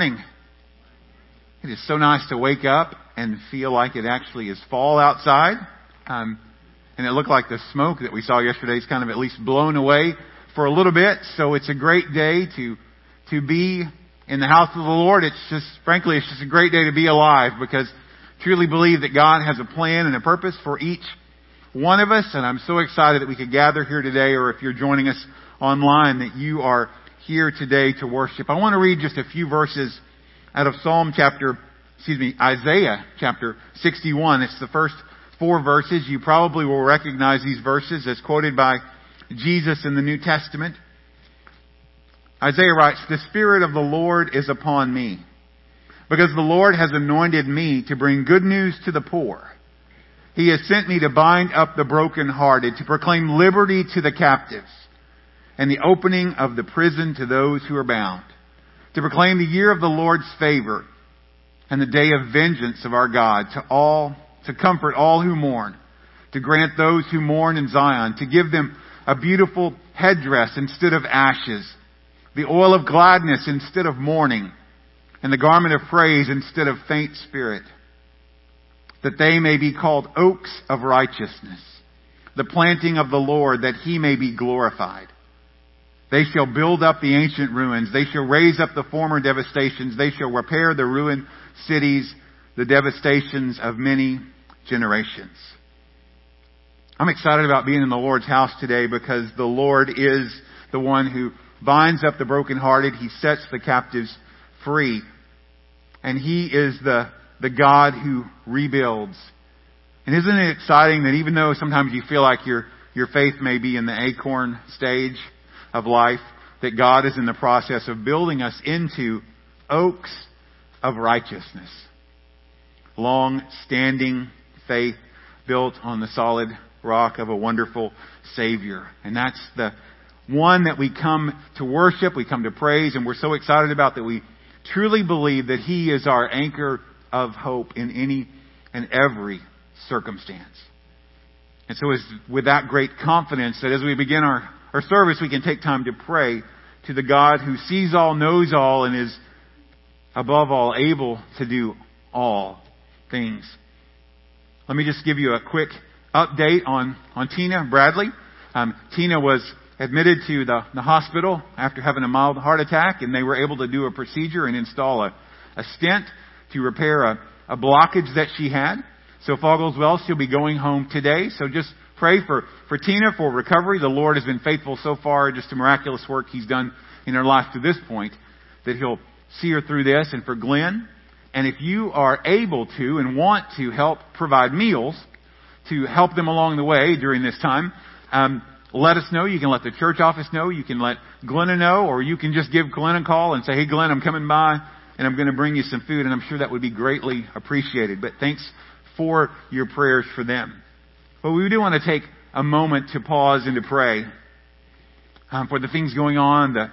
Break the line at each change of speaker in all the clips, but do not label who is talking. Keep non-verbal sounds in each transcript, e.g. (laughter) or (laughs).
morning. It is so nice to wake up and feel like it actually is fall outside. Um, and it looked like the smoke that we saw yesterday is kind of at least blown away for a little bit. So it's a great day to, to be in the house of the Lord. It's just, frankly, it's just a great day to be alive because I truly believe that God has a plan and a purpose for each one of us. And I'm so excited that we could gather here today or if you're joining us online that you are here today to worship. I want to read just a few verses out of Psalm chapter, excuse me, Isaiah chapter 61. It's the first four verses. You probably will recognize these verses as quoted by Jesus in the New Testament. Isaiah writes, The Spirit of the Lord is upon me, because the Lord has anointed me to bring good news to the poor. He has sent me to bind up the brokenhearted, to proclaim liberty to the captives and the opening of the prison to those who are bound, to proclaim the year of the Lord's favor and the day of vengeance of our God to all, to comfort all who mourn, to grant those who mourn in Zion, to give them a beautiful headdress instead of ashes, the oil of gladness instead of mourning, and the garment of praise instead of faint spirit, that they may be called oaks of righteousness, the planting of the Lord, that he may be glorified. They shall build up the ancient ruins. They shall raise up the former devastations. They shall repair the ruined cities, the devastations of many generations. I'm excited about being in the Lord's house today because the Lord is the one who binds up the brokenhearted. He sets the captives free. And He is the, the God who rebuilds. And isn't it exciting that even though sometimes you feel like your, your faith may be in the acorn stage, of life that God is in the process of building us into oaks of righteousness. Long standing faith built on the solid rock of a wonderful Savior. And that's the one that we come to worship, we come to praise, and we're so excited about that we truly believe that He is our anchor of hope in any and every circumstance. And so it's with that great confidence that as we begin our our service, we can take time to pray to the God who sees all, knows all, and is above all able to do all things. Let me just give you a quick update on, on Tina Bradley. Um, Tina was admitted to the, the hospital after having a mild heart attack, and they were able to do a procedure and install a, a stent to repair a, a blockage that she had. So if all goes well, she'll be going home today. So just Pray for, for Tina for recovery. The Lord has been faithful so far, just a miraculous work He's done in her life to this point, that He'll see her through this. And for Glenn, and if you are able to and want to help provide meals to help them along the way during this time, um, let us know. You can let the church office know. You can let Glenna know, or you can just give Glenn a call and say, "Hey, Glenn, I'm coming by, and I'm going to bring you some food." And I'm sure that would be greatly appreciated. But thanks for your prayers for them. But we do want to take a moment to pause and to pray um, for the things going on, the,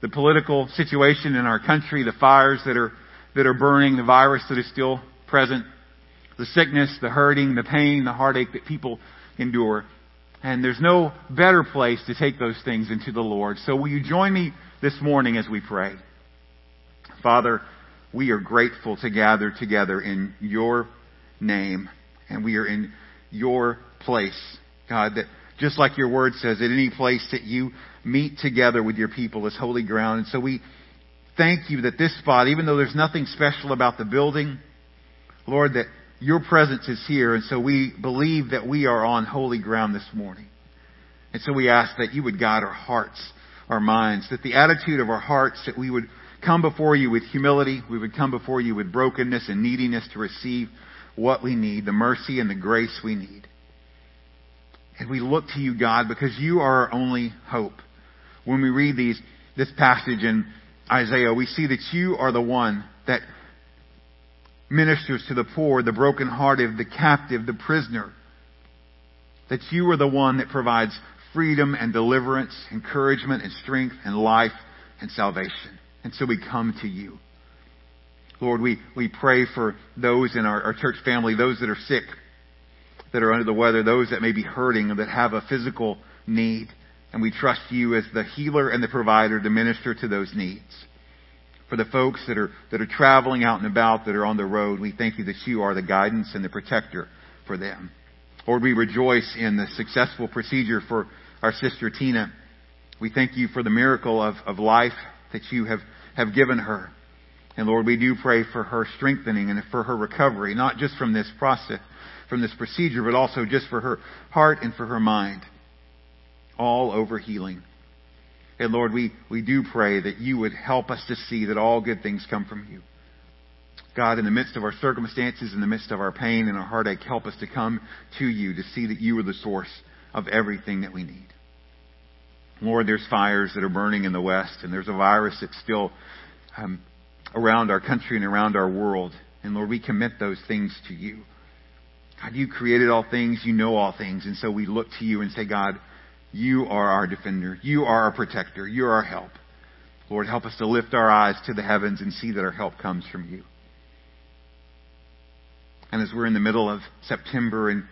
the political situation in our country, the fires that are, that are burning, the virus that is still present, the sickness, the hurting, the pain, the heartache that people endure. And there's no better place to take those things into the Lord. So will you join me this morning as we pray? Father, we are grateful to gather together in your name. And we are in your place, God, that just like your word says, at any place that you meet together with your people is holy ground. And so we, thank you that this spot, even though there's nothing special about the building, Lord, that your presence is here. And so we believe that we are on holy ground this morning. And so we ask that you would guide our hearts, our minds, that the attitude of our hearts, that we would come before you with humility, we would come before you with brokenness and neediness to receive what we need, the mercy and the grace we need. And we look to you, God, because you are our only hope. When we read these, this passage in Isaiah, we see that you are the one that ministers to the poor, the brokenhearted, the captive, the prisoner. That you are the one that provides freedom and deliverance, encouragement and strength and life and salvation. And so we come to you. Lord, we, we pray for those in our, our church family, those that are sick, that are under the weather, those that may be hurting, that have a physical need. And we trust you as the healer and the provider to minister to those needs. For the folks that are, that are traveling out and about, that are on the road, we thank you that you are the guidance and the protector for them. Lord, we rejoice in the successful procedure for our sister Tina. We thank you for the miracle of, of life that you have, have given her. And Lord, we do pray for her strengthening and for her recovery, not just from this process, from this procedure, but also just for her heart and for her mind. All over healing. And Lord, we, we do pray that you would help us to see that all good things come from you. God, in the midst of our circumstances, in the midst of our pain and our heartache, help us to come to you to see that you are the source of everything that we need. Lord, there's fires that are burning in the West, and there's a virus that's still um, around our country and around our world. And Lord, we commit those things to you. God, you created all things, you know all things, and so we look to you and say, God, you are our defender, you are our protector, you are our help. Lord, help us to lift our eyes to the heavens and see that our help comes from you. And as we're in the middle of September and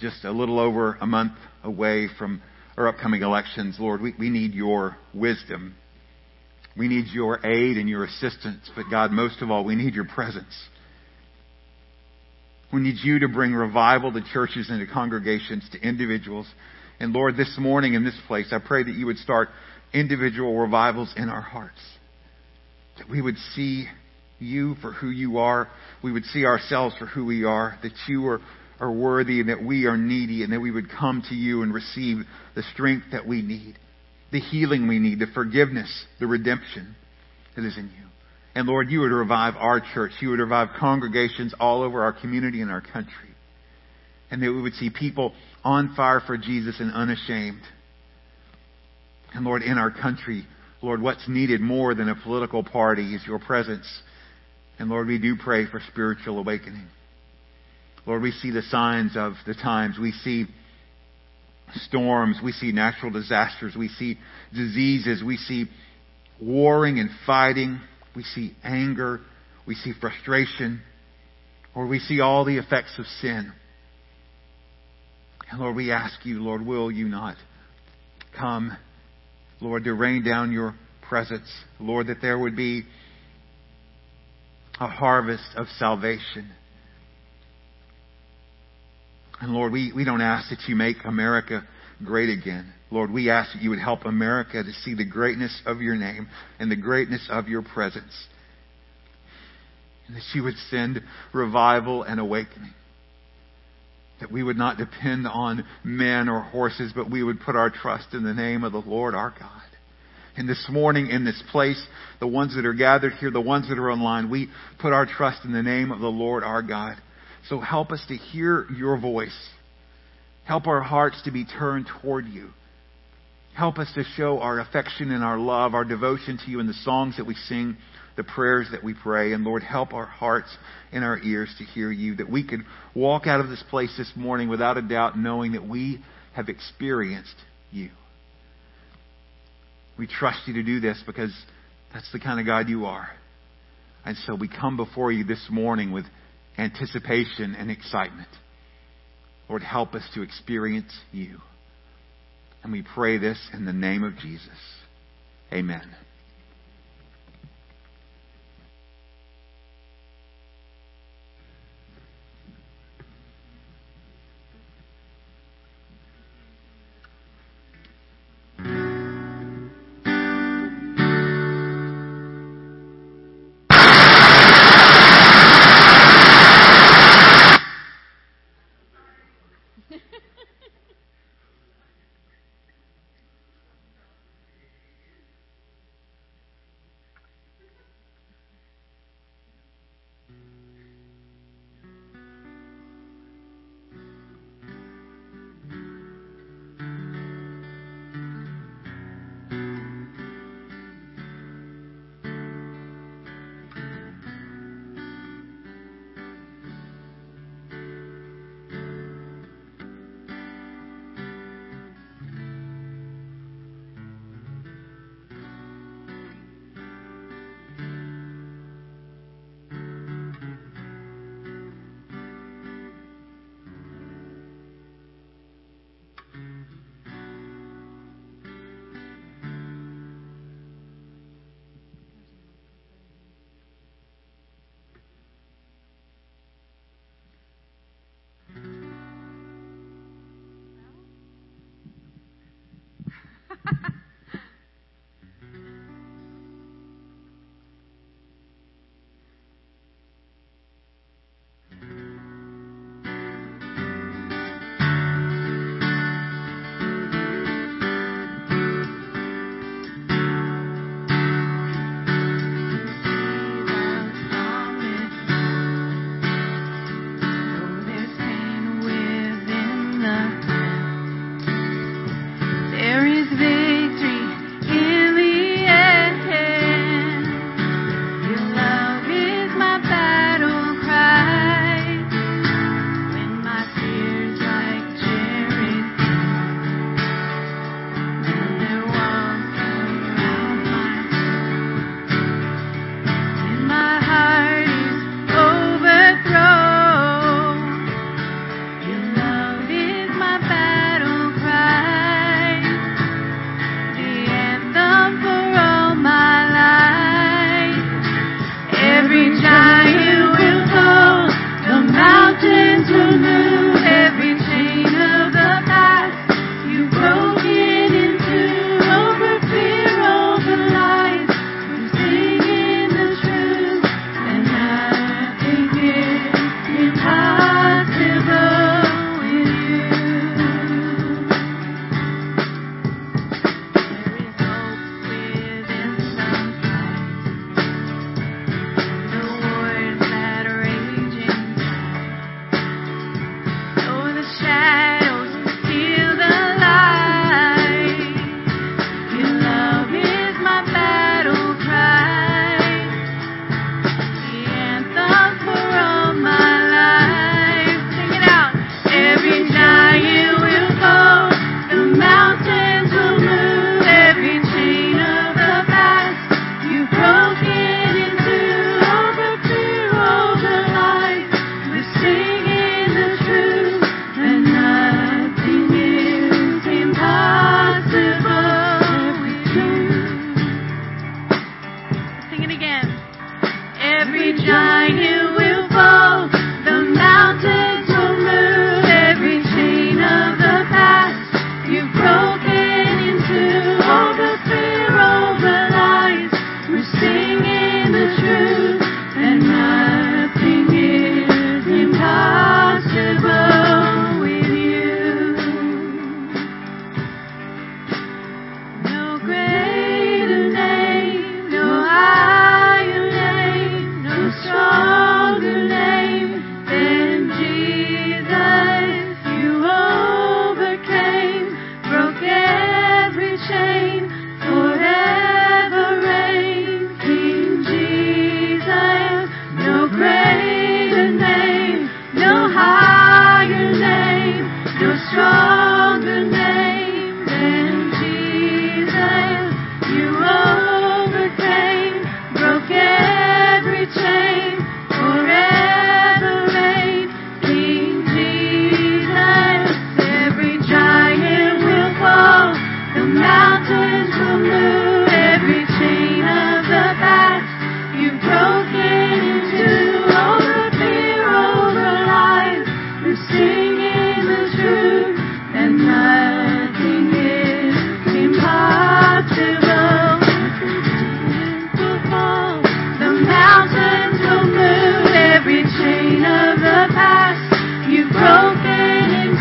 just a little over a month away from our upcoming elections, Lord, we, we need your wisdom. We need your aid and your assistance. But God, most of all, we need your presence. We need you to bring revival to churches and to congregations, to individuals. And Lord, this morning in this place, I pray that you would start individual revivals in our hearts. That we would see you for who you are. We would see ourselves for who we are. That you are are worthy and that we are needy and that we would come to you and receive the strength that we need, the healing we need, the forgiveness, the redemption that is in you. And Lord, you would revive our church. You would revive congregations all over our community and our country. And that we would see people on fire for Jesus and unashamed. And Lord, in our country, Lord, what's needed more than a political party is your presence. And Lord, we do pray for spiritual awakening. Lord, we see the signs of the times. We see storms. We see natural disasters. We see diseases. We see warring and fighting. We see anger. We see frustration. Or we see all the effects of sin. And Lord, we ask you, Lord, will you not come, Lord, to rain down your presence. Lord, that there would be a harvest of salvation and Lord, we, we don't ask that you make America great again. Lord, we ask that you would help America to see the greatness of your name and the greatness of your presence. And that you would send revival and awakening. That we would not depend on men or horses, but we would put our trust in the name of the Lord our God. And this morning in this place, the ones that are gathered here, the ones that are online, we put our trust in the name of the Lord our God. So help us to hear your voice. Help our hearts to be turned toward you. Help us to show our affection and our love, our devotion to you in the songs that we sing, the prayers that we pray. And Lord, help our hearts and our ears to hear you, that we could walk out of this place this morning without a doubt knowing that we have experienced you. We trust you to do this because that's the kind of God you are. And so we come before you this morning with anticipation and excitement. Lord, help us to experience you. And we pray this in the name of Jesus. Amen.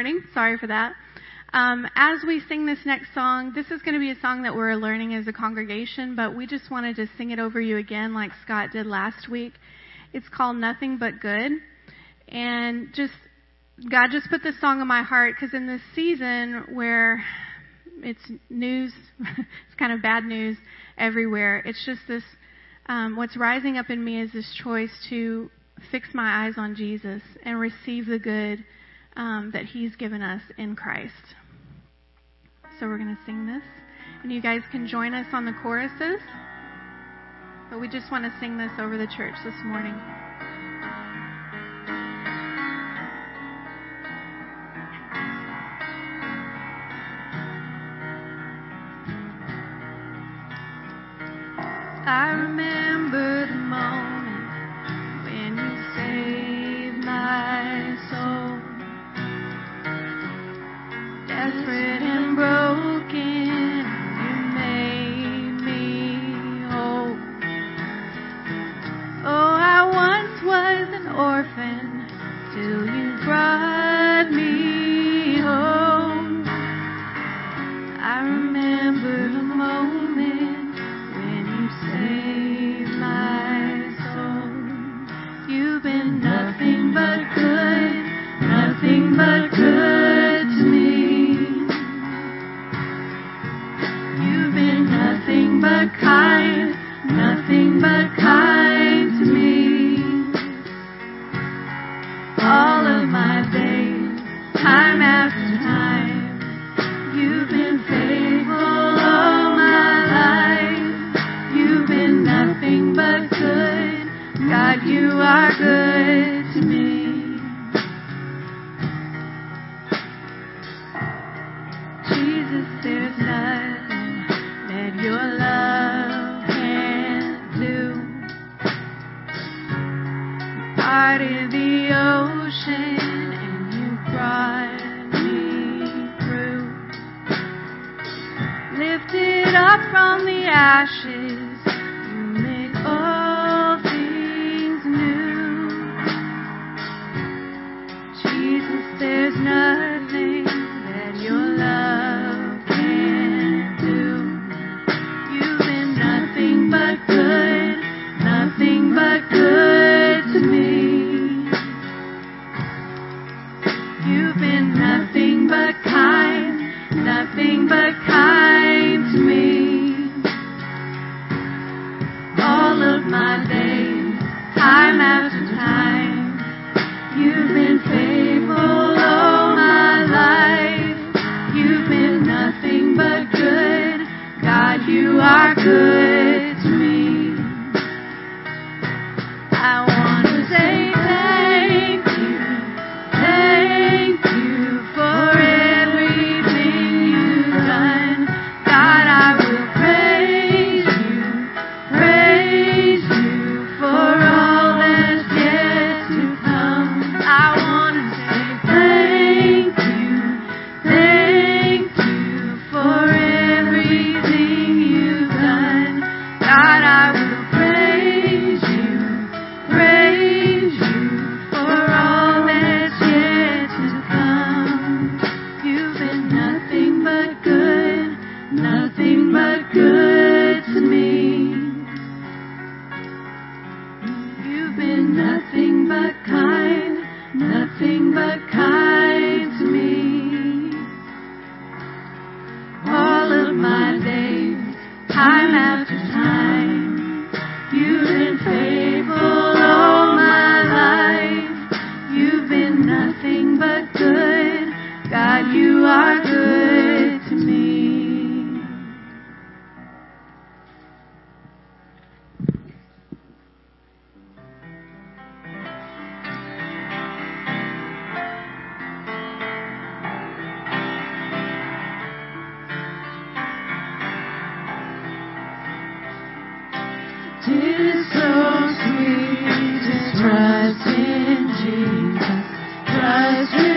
morning. Sorry for that. Um, as we sing this next song, this is going to be a song that we're learning as a congregation, but we just wanted to sing it over you again like Scott did last week. It's called Nothing But Good. And just, God just put this song in my heart because in this season where it's news, (laughs) it's kind of bad news everywhere, it's just this, um, what's rising up in me is this choice to fix my eyes on Jesus and receive the good um, that He's given us in Christ. So we're going to sing this. And you guys can join us on the choruses. But we just want to sing this over the church this morning. I remember orphan till you brought God, you trust in Jesus. Trust you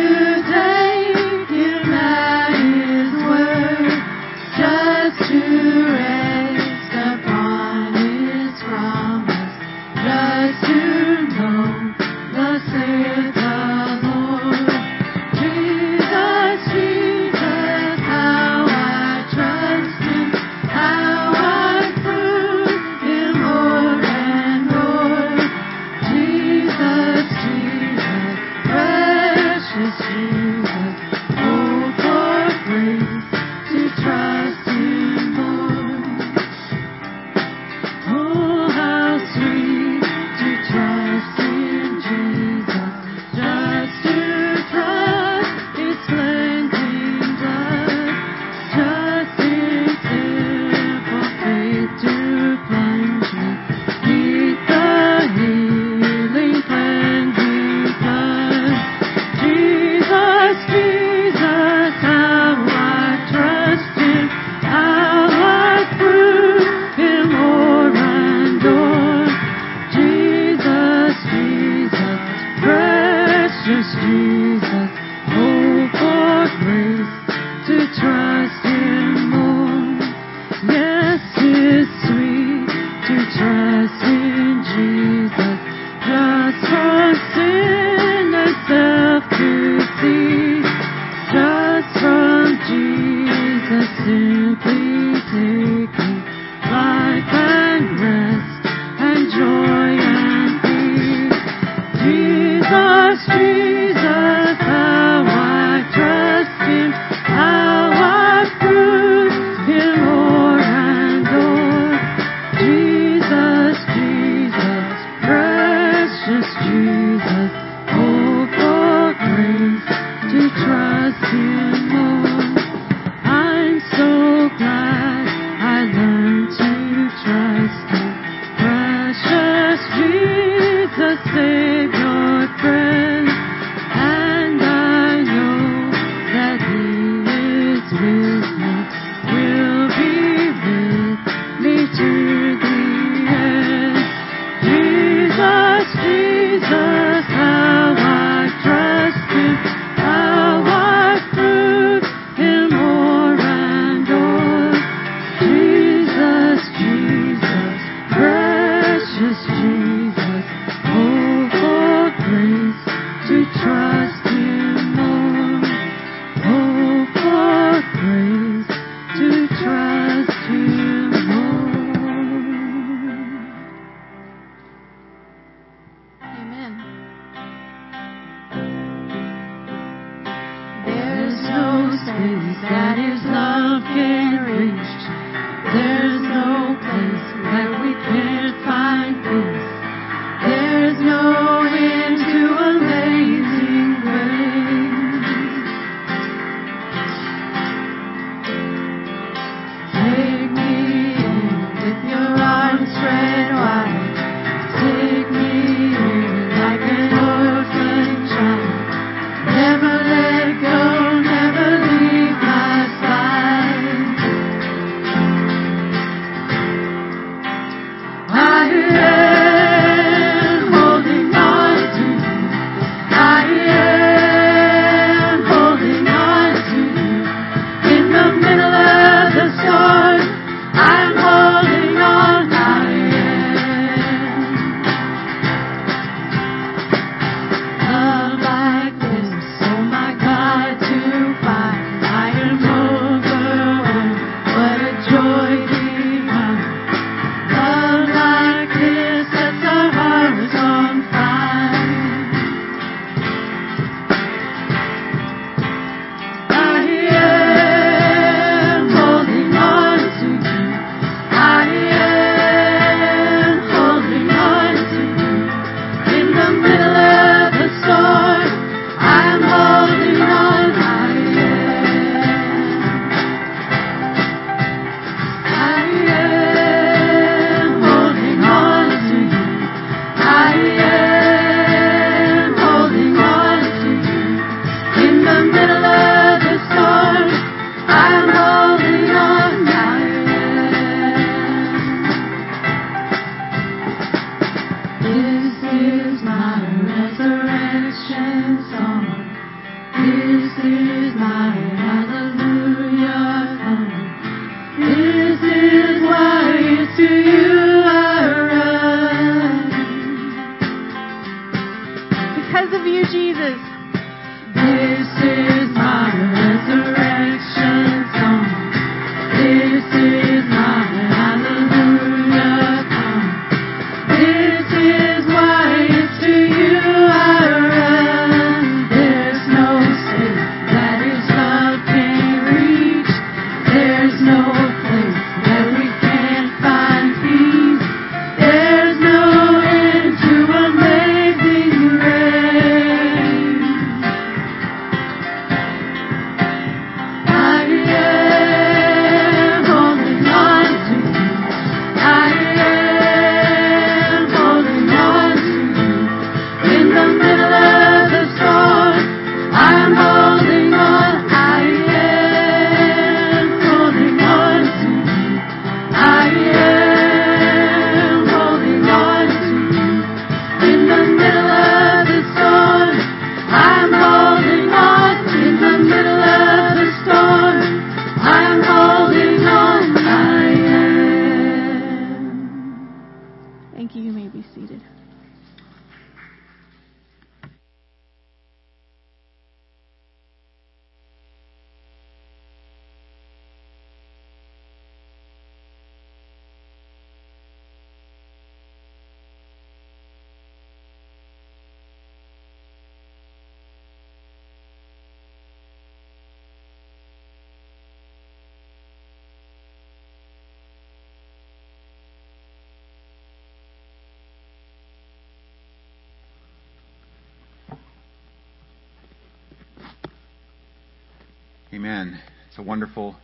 wonderful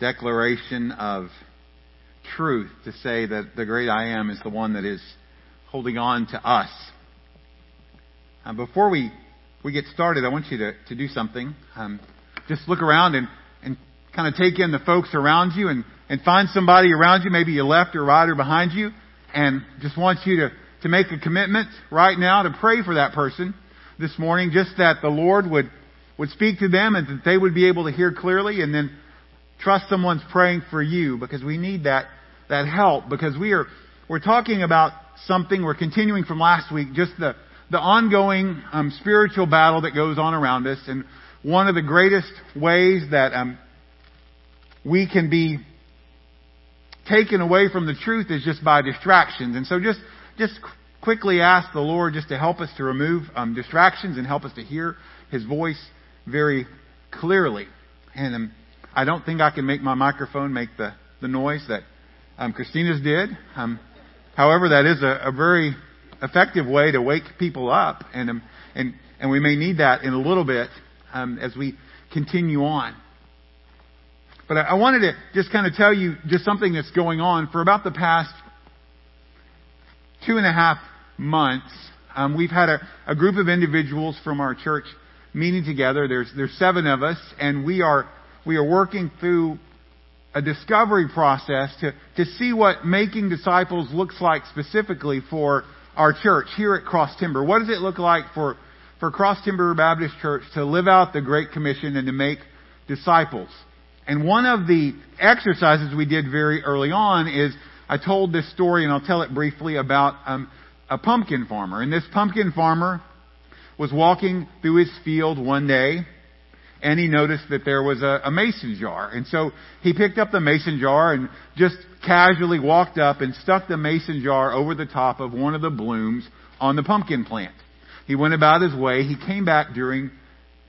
declaration of truth to say that the great I am is the one that is holding on to us. Uh, before we, we get started, I want you to, to do something. Um, just look around and, and kind of take in the folks around you and, and find somebody around you, maybe your left or right or behind you, and just want you to, to make a commitment right now to pray for that person this morning, just that the Lord would would speak to them and that they would be able to hear clearly and then trust someone's praying for you because we need that, that help because we are, we're talking about something, we're continuing from last week, just the, the ongoing um, spiritual battle that goes on around us. And one of the greatest ways that um, we can be taken away from the truth is just by distractions. And so just, just quickly ask the Lord just to help us to remove um, distractions and help us to hear His voice very clearly. And um, I don't think I can make my microphone make the, the noise that um, Christina's did. Um, however, that is a, a very effective way to wake people up, and um, and and we may need that in a little bit um, as we continue on. But I, I wanted to just kind of tell you just something that's going on for about the past two and a half months. Um, we've had a, a group of individuals from our church meeting together. There's there's seven of us, and we are we are working through a discovery process to, to see what making disciples looks like specifically for our church here at Cross Timber. What does it look like for, for Cross Timber Baptist Church to live out the Great Commission and to make disciples? And one of the exercises we did very early on is I told this story, and I'll tell it briefly, about um, a pumpkin farmer. And this pumpkin farmer was walking through his field one day, and he noticed that there was a, a mason jar. And so he picked up the mason jar and just casually walked up and stuck the mason jar over the top of one of the blooms on the pumpkin plant. He went about his way. He came back during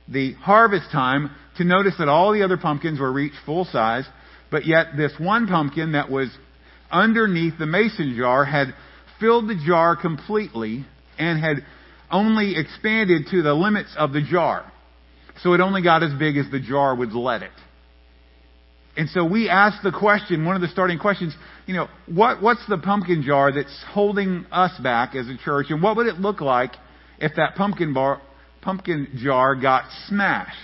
the harvest time to notice that all the other pumpkins were reached full size, but yet this one pumpkin that was underneath the mason jar had filled the jar completely and had only expanded to the limits of the jar. So it only got as big as the jar would let it. And so we asked the question, one of the starting questions, you know, what, what's the pumpkin jar that's holding us back as a church? And what would it look like if that pumpkin bar, pumpkin jar got smashed?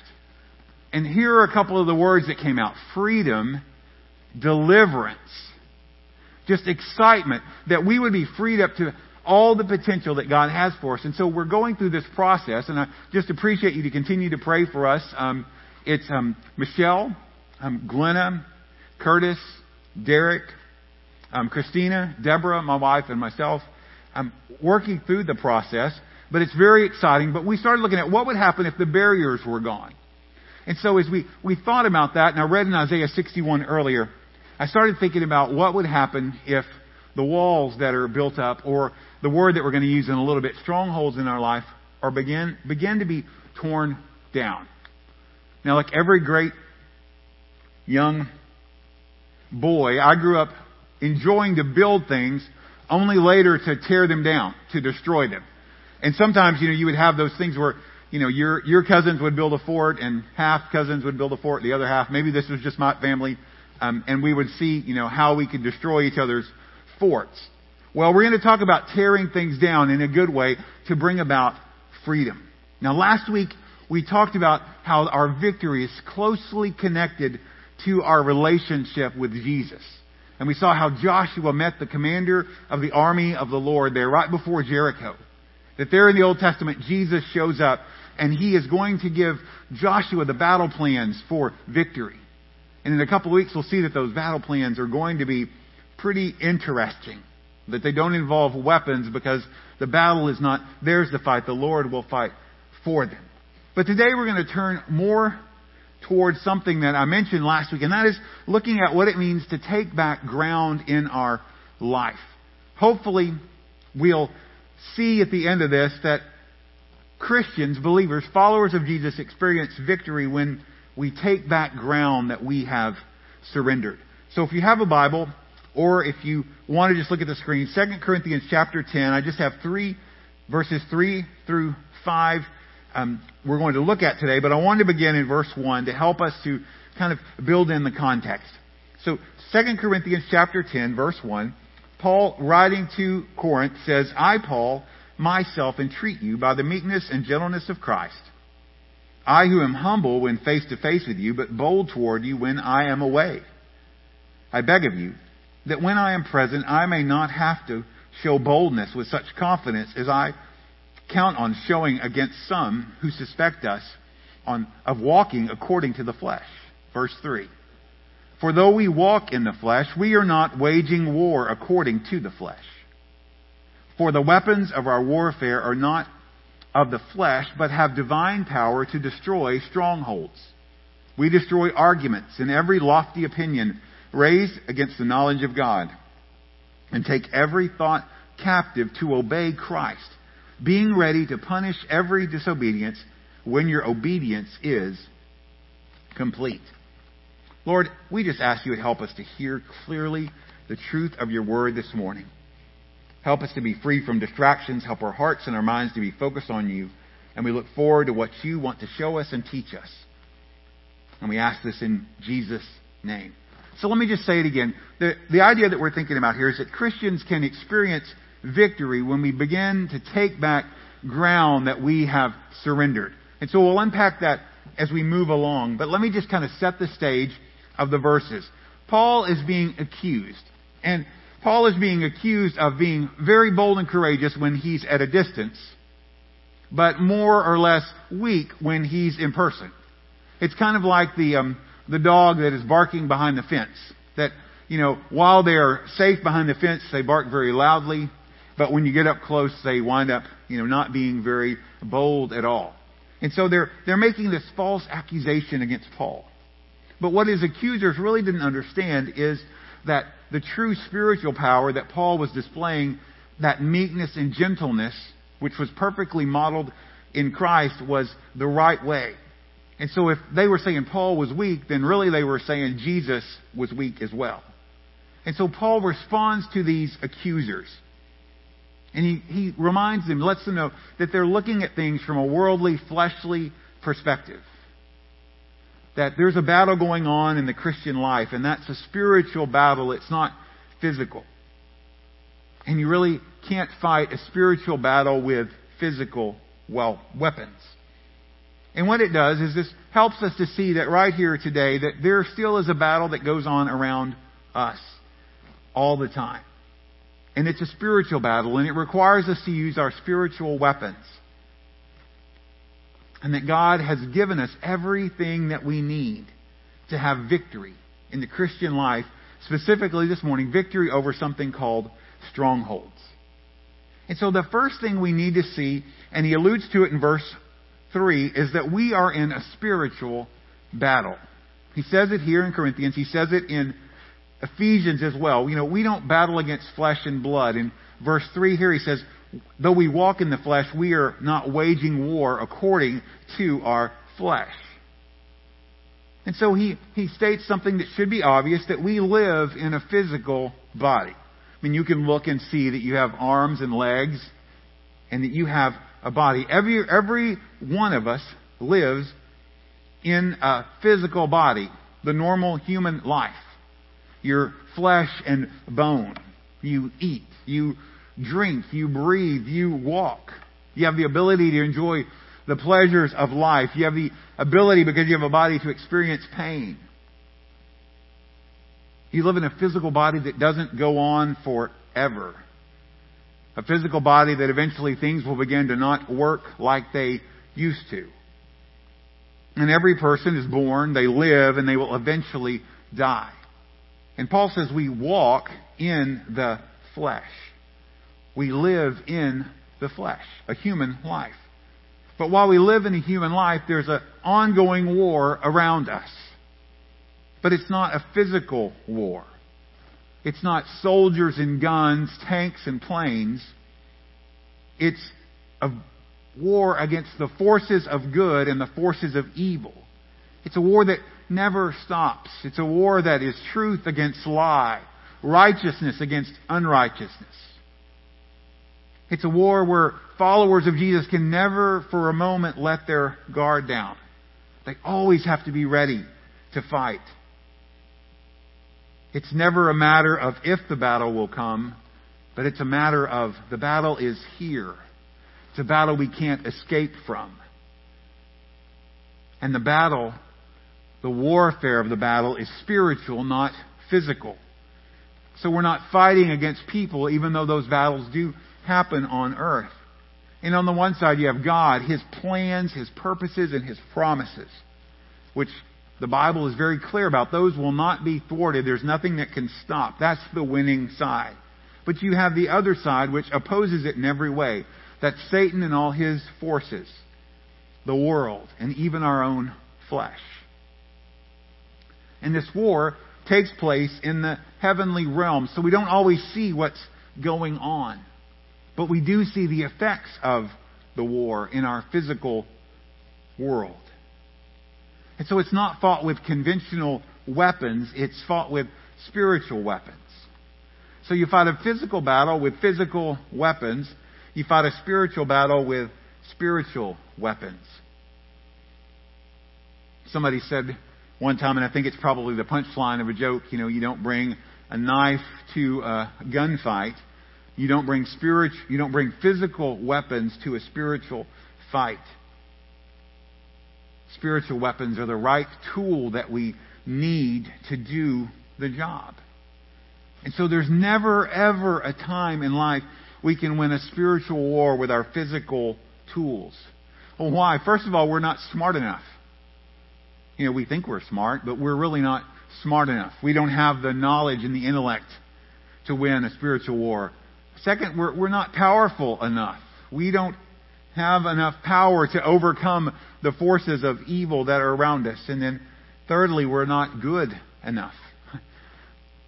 And here are a couple of the words that came out. Freedom, deliverance, just excitement that we would be freed up to all the potential that God has for us. And so we're going through this process, and I just appreciate you to continue to pray for us. Um, it's um, Michelle, um, Glenna, Curtis, Derek, um, Christina, Deborah, my wife, and myself. I'm working through the process, but it's very exciting. But we started looking at what would happen if the barriers were gone. And so as we, we thought about that, and I read in Isaiah 61 earlier, I started thinking about what would happen if the walls that are built up, or the word that we're going to use in a little bit, strongholds in our life, are begin, begin to be torn down. Now, like every great young boy, I grew up enjoying to build things only later to tear them down, to destroy them. And sometimes, you know, you would have those things where, you know, your, your cousins would build a fort and half cousins would build a fort, the other half, maybe this was just my family, um, and we would see, you know, how we could destroy each other's forts. Well, we're going to talk about tearing things down in a good way to bring about freedom. Now, last week we talked about how our victory is closely connected to our relationship with Jesus. And we saw how Joshua met the commander of the army of the Lord there right before Jericho. That there in the Old Testament, Jesus shows up and he is going to give Joshua the battle plans for victory. And in a couple of weeks, we'll see that those battle plans are going to be pretty interesting. That they don't involve weapons because the battle is not theirs to fight. The Lord will fight for them. But today we're going to turn more towards something that I mentioned last week, and that is looking at what it means to take back ground in our life. Hopefully, we'll see at the end of this that Christians, believers, followers of Jesus experience victory when we take back ground that we have surrendered. So if you have a Bible, or if you want to just look at the screen, 2 Corinthians chapter 10, I just have three verses 3 through 5 um, we're going to look at today, but I want to begin in verse 1 to help us to kind of build in the context. So 2 Corinthians chapter 10, verse 1, Paul writing to Corinth says, I, Paul, myself entreat you by the meekness and gentleness of Christ. I who am humble when face to face with you, but bold toward you when I am away. I beg of you that when I am present, I may not have to show boldness with such confidence as I count on showing against some who suspect us on, of walking according to the flesh. Verse 3. For though we walk in the flesh, we are not waging war according to the flesh. For the weapons of our warfare are not of the flesh, but have divine power to destroy strongholds. We destroy arguments and every lofty opinion raised against the knowledge of God, and take every thought captive to obey Christ being ready to punish every disobedience when your obedience is complete. Lord, we just ask you to help us to hear clearly the truth of your word this morning. Help us to be free from distractions. Help our hearts and our minds to be focused on you. And we look forward to what you want to show us and teach us. And we ask this in Jesus' name. So let me just say it again. The, the idea that we're thinking about here is that Christians can experience victory when we begin to take back ground that we have surrendered. And so we'll unpack that as we move along. But let me just kind of set the stage of the verses. Paul is being accused. And Paul is being accused of being very bold and courageous when he's at a distance, but more or less weak when he's in person. It's kind of like the um, the dog that is barking behind the fence. That you know, while they're safe behind the fence, they bark very loudly, but when you get up close, they wind up you know not being very bold at all. And so they're they're making this false accusation against Paul. But what his accusers really didn't understand is that the true spiritual power that Paul was displaying, that meekness and gentleness, which was perfectly modeled in Christ, was the right way. And so if they were saying Paul was weak, then really they were saying Jesus was weak as well. And so Paul responds to these accusers. And he, he reminds them, lets them know that they're looking at things from a worldly, fleshly perspective that there's a battle going on in the Christian life, and that's a spiritual battle. It's not physical. And you really can't fight a spiritual battle with physical, well, weapons. And what it does is this helps us to see that right here today that there still is a battle that goes on around us all the time. And it's a spiritual battle, and it requires us to use our spiritual weapons and that God has given us everything that we need to have victory in the Christian life, specifically this morning, victory over something called strongholds. And so the first thing we need to see, and he alludes to it in verse 3, is that we are in a spiritual battle. He says it here in Corinthians, he says it in Ephesians as well. You know, we don't battle against flesh and blood. In verse 3 here, he says, though we walk in the flesh, we are not waging war according to our flesh. And so he, he states something that should be obvious that we live in a physical body. I mean, you can look and see that you have arms and legs and that you have a body. Every, every one of us lives in a physical body, the normal human life. Your flesh and bone. You eat. You drink, you breathe, you walk. You have the ability to enjoy the pleasures of life. You have the ability, because you have a body, to experience pain. You live in a physical body that doesn't go on forever. A physical body that eventually things will begin to not work like they used to. And every person is born, they live, and they will eventually die. And Paul says we walk in the flesh we live in the flesh, a human life. But while we live in a human life, there's an ongoing war around us. But it's not a physical war. It's not soldiers and guns, tanks and planes. It's a war against the forces of good and the forces of evil. It's a war that never stops. It's a war that is truth against lie, righteousness against unrighteousness. It's a war where followers of Jesus can never for a moment let their guard down. They always have to be ready to fight. It's never a matter of if the battle will come, but it's a matter of the battle is here. It's a battle we can't escape from. And the battle, the warfare of the battle is spiritual, not physical. So we're not fighting against people, even though those battles do happen on earth. And on the one side, you have God, His plans, His purposes, and His promises, which the Bible is very clear about. Those will not be thwarted. There's nothing that can stop. That's the winning side. But you have the other side, which opposes it in every way. That's Satan and all his forces, the world, and even our own flesh. And this war takes place in the heavenly realm, so we don't always see what's going on. But we do see the effects of the war in our physical world. And so it's not fought with conventional weapons, it's fought with spiritual weapons. So you fight a physical battle with physical weapons. You fight a spiritual battle with spiritual weapons. Somebody said one time, and I think it's probably the punchline of a joke, you know, you don't bring a knife to a gunfight. You don't bring spirit, you don't bring physical weapons to a spiritual fight. Spiritual weapons are the right tool that we need to do the job. And so there's never ever a time in life we can win a spiritual war with our physical tools. Well, why? First of all, we're not smart enough. You know, we think we're smart, but we're really not smart enough. We don't have the knowledge and the intellect to win a spiritual war. Second, we're, we're not powerful enough. We don't have enough power to overcome the forces of evil that are around us. And then thirdly, we're not good enough. (laughs)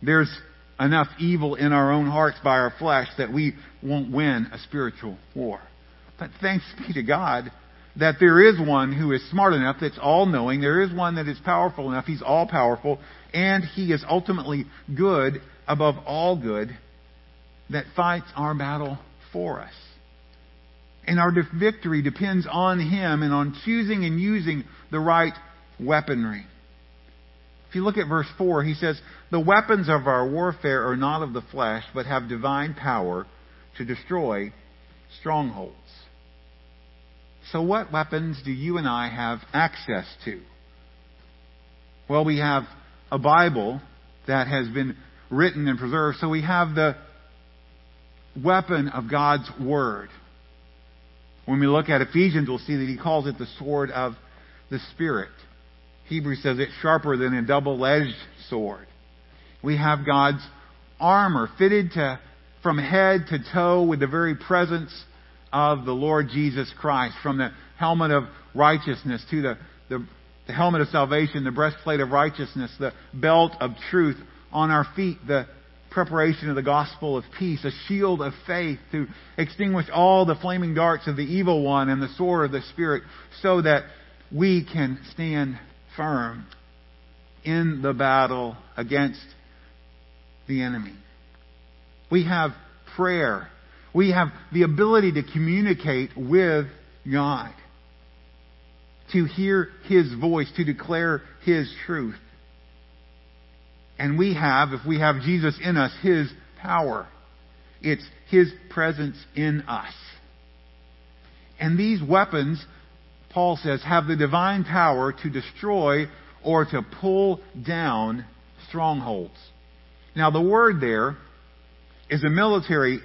There's enough evil in our own hearts by our flesh that we won't win a spiritual war. But thanks be to God that there is one who is smart enough, that's all knowing. There is one that is powerful enough. He's all powerful. And he is ultimately good above all good that fights our battle for us. And our victory depends on him and on choosing and using the right weaponry. If you look at verse 4, he says, The weapons of our warfare are not of the flesh, but have divine power to destroy strongholds. So, what weapons do you and I have access to? Well, we have a Bible that has been written and preserved, so we have the weapon of God's Word. When we look at Ephesians, we'll see that he calls it the sword of the Spirit. Hebrews says it's sharper than a double edged sword. We have God's armor fitted to, from head to toe with the very presence of the Lord Jesus Christ, from the helmet of righteousness to the, the, the helmet of salvation, the breastplate of righteousness, the belt of truth on our feet, the preparation of the gospel of peace, a shield of faith to extinguish all the flaming darts of the evil one and the sword of the Spirit so that we can stand firm in the battle against the enemy. We have prayer we have the ability to communicate with God, to hear His voice, to declare His truth. And we have, if we have Jesus in us, His power. It's His presence in us. And these weapons, Paul says, have the divine power to destroy or to pull down strongholds. Now, the word there is a military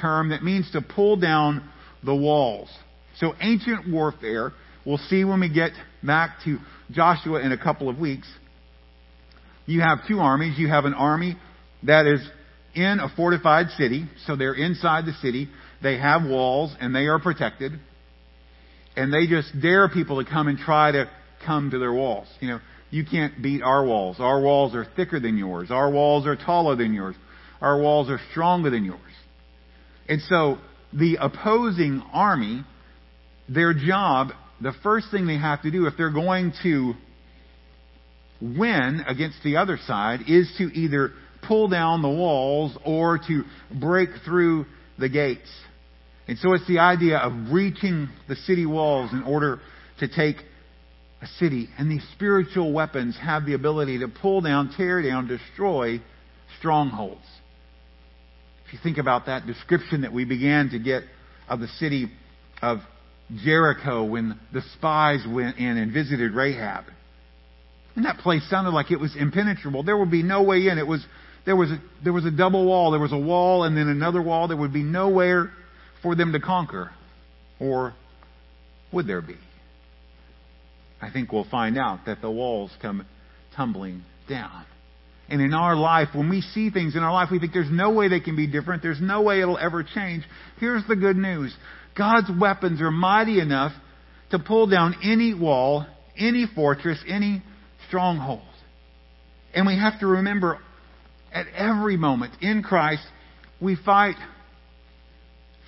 term that means to pull down the walls. So ancient warfare, we'll see when we get back to Joshua in a couple of weeks. You have two armies. You have an army that is in a fortified city, so they're inside the city. They have walls and they are protected. And they just dare people to come and try to come to their walls. You know, you can't beat our walls. Our walls are thicker than yours. Our walls are taller than yours. Our walls are stronger than yours. And so the opposing army, their job, the first thing they have to do if they're going to win against the other side is to either pull down the walls or to break through the gates. And so it's the idea of reaching the city walls in order to take a city. And these spiritual weapons have the ability to pull down, tear down, destroy strongholds If you think about that description that we began to get of the city of Jericho when the spies went in and visited Rahab. And that place sounded like it was impenetrable. There would be no way in. It was there was a, there was a double wall. There was a wall and then another wall. There would be nowhere for them to conquer. Or would there be? I think we'll find out that the walls come tumbling down. And in our life, when we see things in our life, we think there's no way they can be different. There's no way it'll ever change. Here's the good news. God's weapons are mighty enough to pull down any wall, any fortress, any stronghold. And we have to remember at every moment in Christ, we fight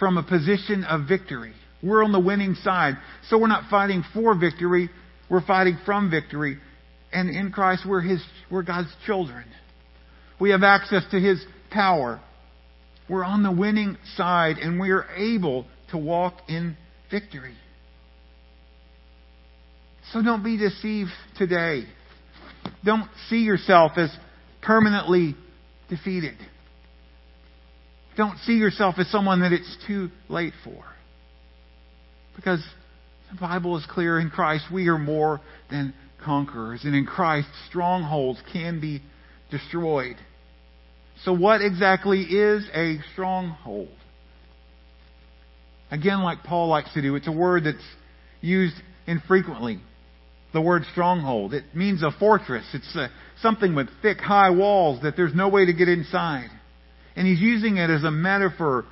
from a position of victory. We're on the winning side. So we're not fighting for victory, we're fighting from victory. And in Christ, we're His, we're God's children. We have access to His power. we're on the winning side and we are able to walk in victory. So don't be deceived today. Don't see yourself as permanently defeated. Don't see yourself as someone that it's too late for. Because the Bible is clear in Christ we are more than conquerors. And in Christ, strongholds can be destroyed. So, what exactly is a stronghold? Again, like Paul likes to do, it's a word that's used infrequently. The word stronghold. It means a fortress. It's a, something with thick, high walls that there's no way to get inside. And he's using it as a metaphor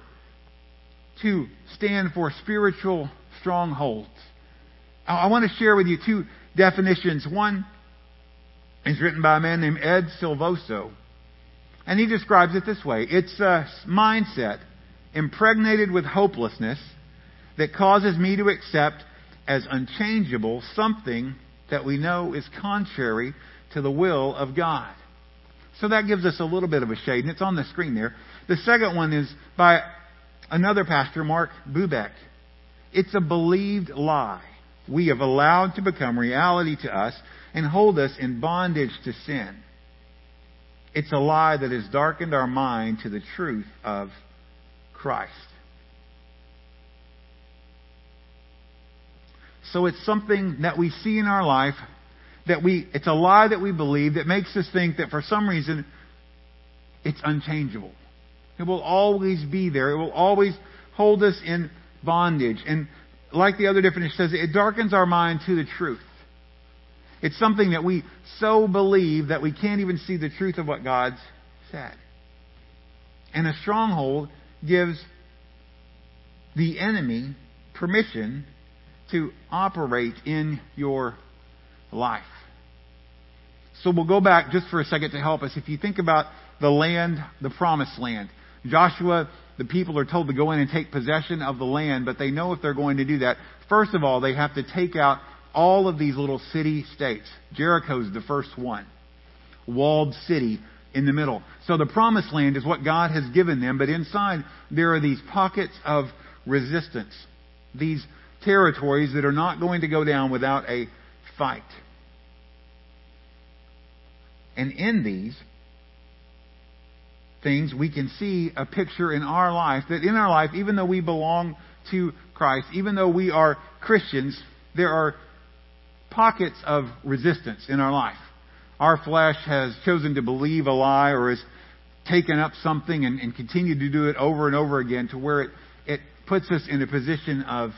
to stand for spiritual strongholds. I want to share with you two definitions. One is written by a man named Ed Silvoso. And he describes it this way it's a mindset impregnated with hopelessness that causes me to accept as unchangeable something that we know is contrary to the will of God. So that gives us a little bit of a shade, and it's on the screen there. The second one is by another pastor, Mark Bubeck. It's a believed lie we have allowed to become reality to us and hold us in bondage to sin. It's a lie that has darkened our mind to the truth of Christ. So it's something that we see in our life that we, it's a lie that we believe that makes us think that for some reason it's unchangeable. It will always be there. It will always hold us in bondage. And like the other definition says, it darkens our mind to the truth. It's something that we so believe that we can't even see the truth of what God's said. And a stronghold gives the enemy permission to operate in your life. So we'll go back just for a second to help us. If you think about the land, the promised land, Joshua, the people are told to go in and take possession of the land, but they know if they're going to do that, first of all, they have to take out all of these little city states. Jericho's the first one. Walled city in the middle. So the promised land is what God has given them, but inside there are these pockets of resistance. These territories that are not going to go down without a fight. And in these things, we can see a picture in our life that in our life, even though we belong to Christ, even though we are Christians, there are pockets of resistance in our life. Our flesh has chosen to believe a lie or has taken up something and, and continued to do it over and over again to where it, it puts us in a position of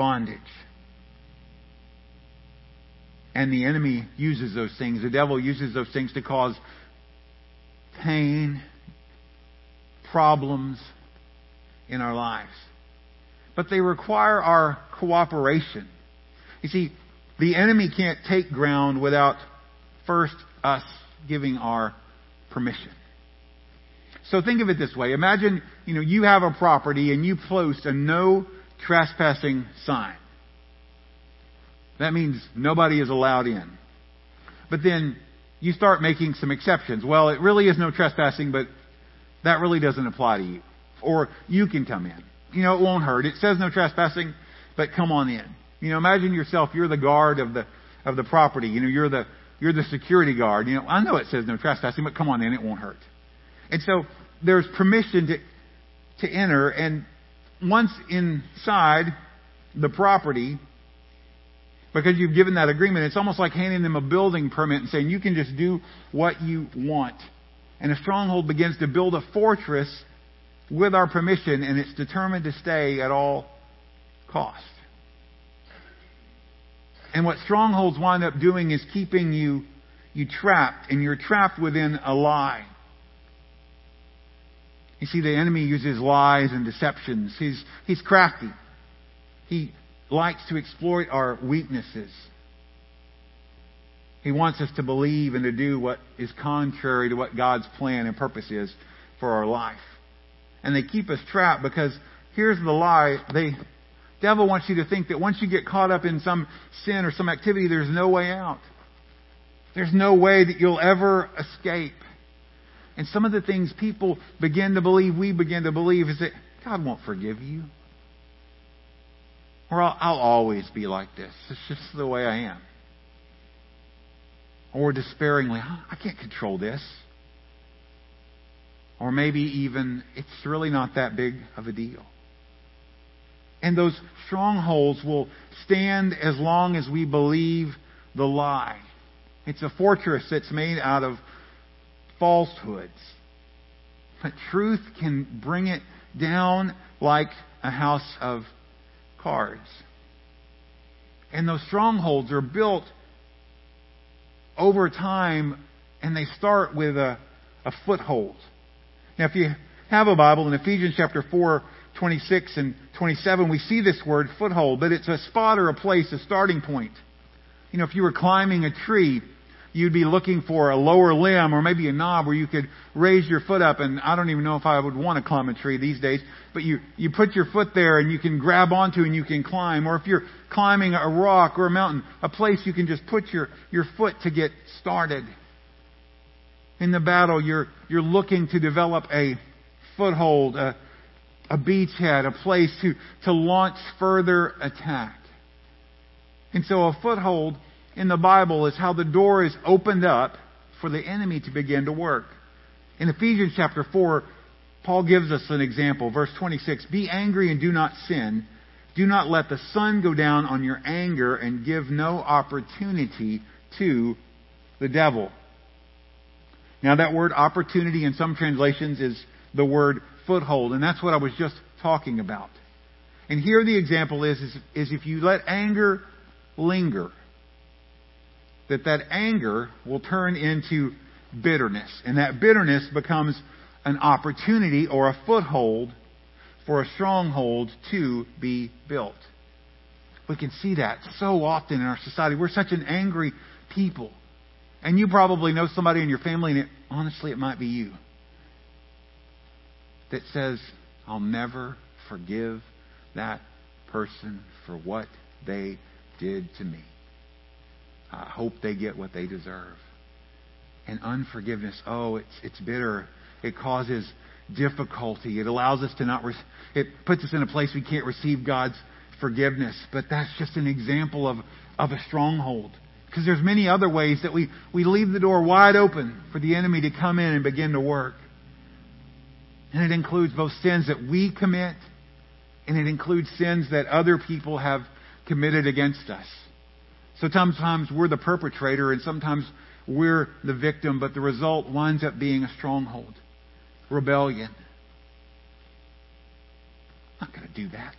bondage. And the enemy uses those things. The devil uses those things to cause pain, problems in our lives. But they require our cooperation. You see, the enemy can't take ground without first us giving our permission. So think of it this way. Imagine, you know, you have a property and you post a no trespassing sign. That means nobody is allowed in. But then you start making some exceptions. Well, it really is no trespassing, but that really doesn't apply to you. Or you can come in. You know, it won't hurt. It says no trespassing, but come on in. You know, imagine yourself, you're the guard of the, of the property. You know, you're the, you're the security guard. You know, I know it says no trespassing, but come on in, it won't hurt. And so there's permission to, to enter, and once inside the property, because you've given that agreement, it's almost like handing them a building permit and saying you can just do what you want. And a stronghold begins to build a fortress with our permission, and it's determined to stay at all cost. And what strongholds wind up doing is keeping you, you trapped, and you're trapped within a lie. You see, the enemy uses lies and deceptions. He's, he's crafty. He likes to exploit our weaknesses. He wants us to believe and to do what is contrary to what God's plan and purpose is for our life. And they keep us trapped because here's the lie. The devil wants you to think that once you get caught up in some sin or some activity, there's no way out. There's no way that you'll ever escape. And some of the things people begin to believe, we begin to believe, is that God won't forgive you. Or I'll, I'll always be like this. It's just the way I am. Or despairingly, I can't control this. Or maybe even, it's really not that big of a deal. And those strongholds will stand as long as we believe the lie. It's a fortress that's made out of falsehoods. But truth can bring it down like a house of cards. And those strongholds are built over time and they start with a, a foothold. Now, if you have a Bible in Ephesians chapter 4, 26 and 27, we see this word foothold, but it's a spot or a place, a starting point. You know, if you were climbing a tree, you'd be looking for a lower limb or maybe a knob where you could raise your foot up. And I don't even know if I would want to climb a tree these days, but you, you put your foot there and you can grab onto and you can climb. Or if you're climbing a rock or a mountain, a place you can just put your, your foot to get started. In the battle, you're, you're looking to develop a foothold, a, a beachhead, a place to, to launch further attack. And so a foothold in the Bible is how the door is opened up for the enemy to begin to work. In Ephesians chapter 4, Paul gives us an example. Verse 26 Be angry and do not sin. Do not let the sun go down on your anger and give no opportunity to the devil. Now, that word opportunity in some translations is the word foothold, and that's what I was just talking about. And here the example is, is, is if you let anger linger, that that anger will turn into bitterness. And that bitterness becomes an opportunity or a foothold for a stronghold to be built. We can see that so often in our society. We're such an angry people. And you probably know somebody in your family, and it, honestly, it might be you, that says, I'll never forgive that person for what they did to me. I hope they get what they deserve. And unforgiveness, oh, it's, it's bitter. It causes difficulty. It allows us to not, re- it puts us in a place we can't receive God's forgiveness. But that's just an example of, of a stronghold. Because there's many other ways that we, we leave the door wide open for the enemy to come in and begin to work. And it includes both sins that we commit, and it includes sins that other people have committed against us. So sometimes we're the perpetrator and sometimes we're the victim, but the result winds up being a stronghold. Rebellion. I'm not going to do that.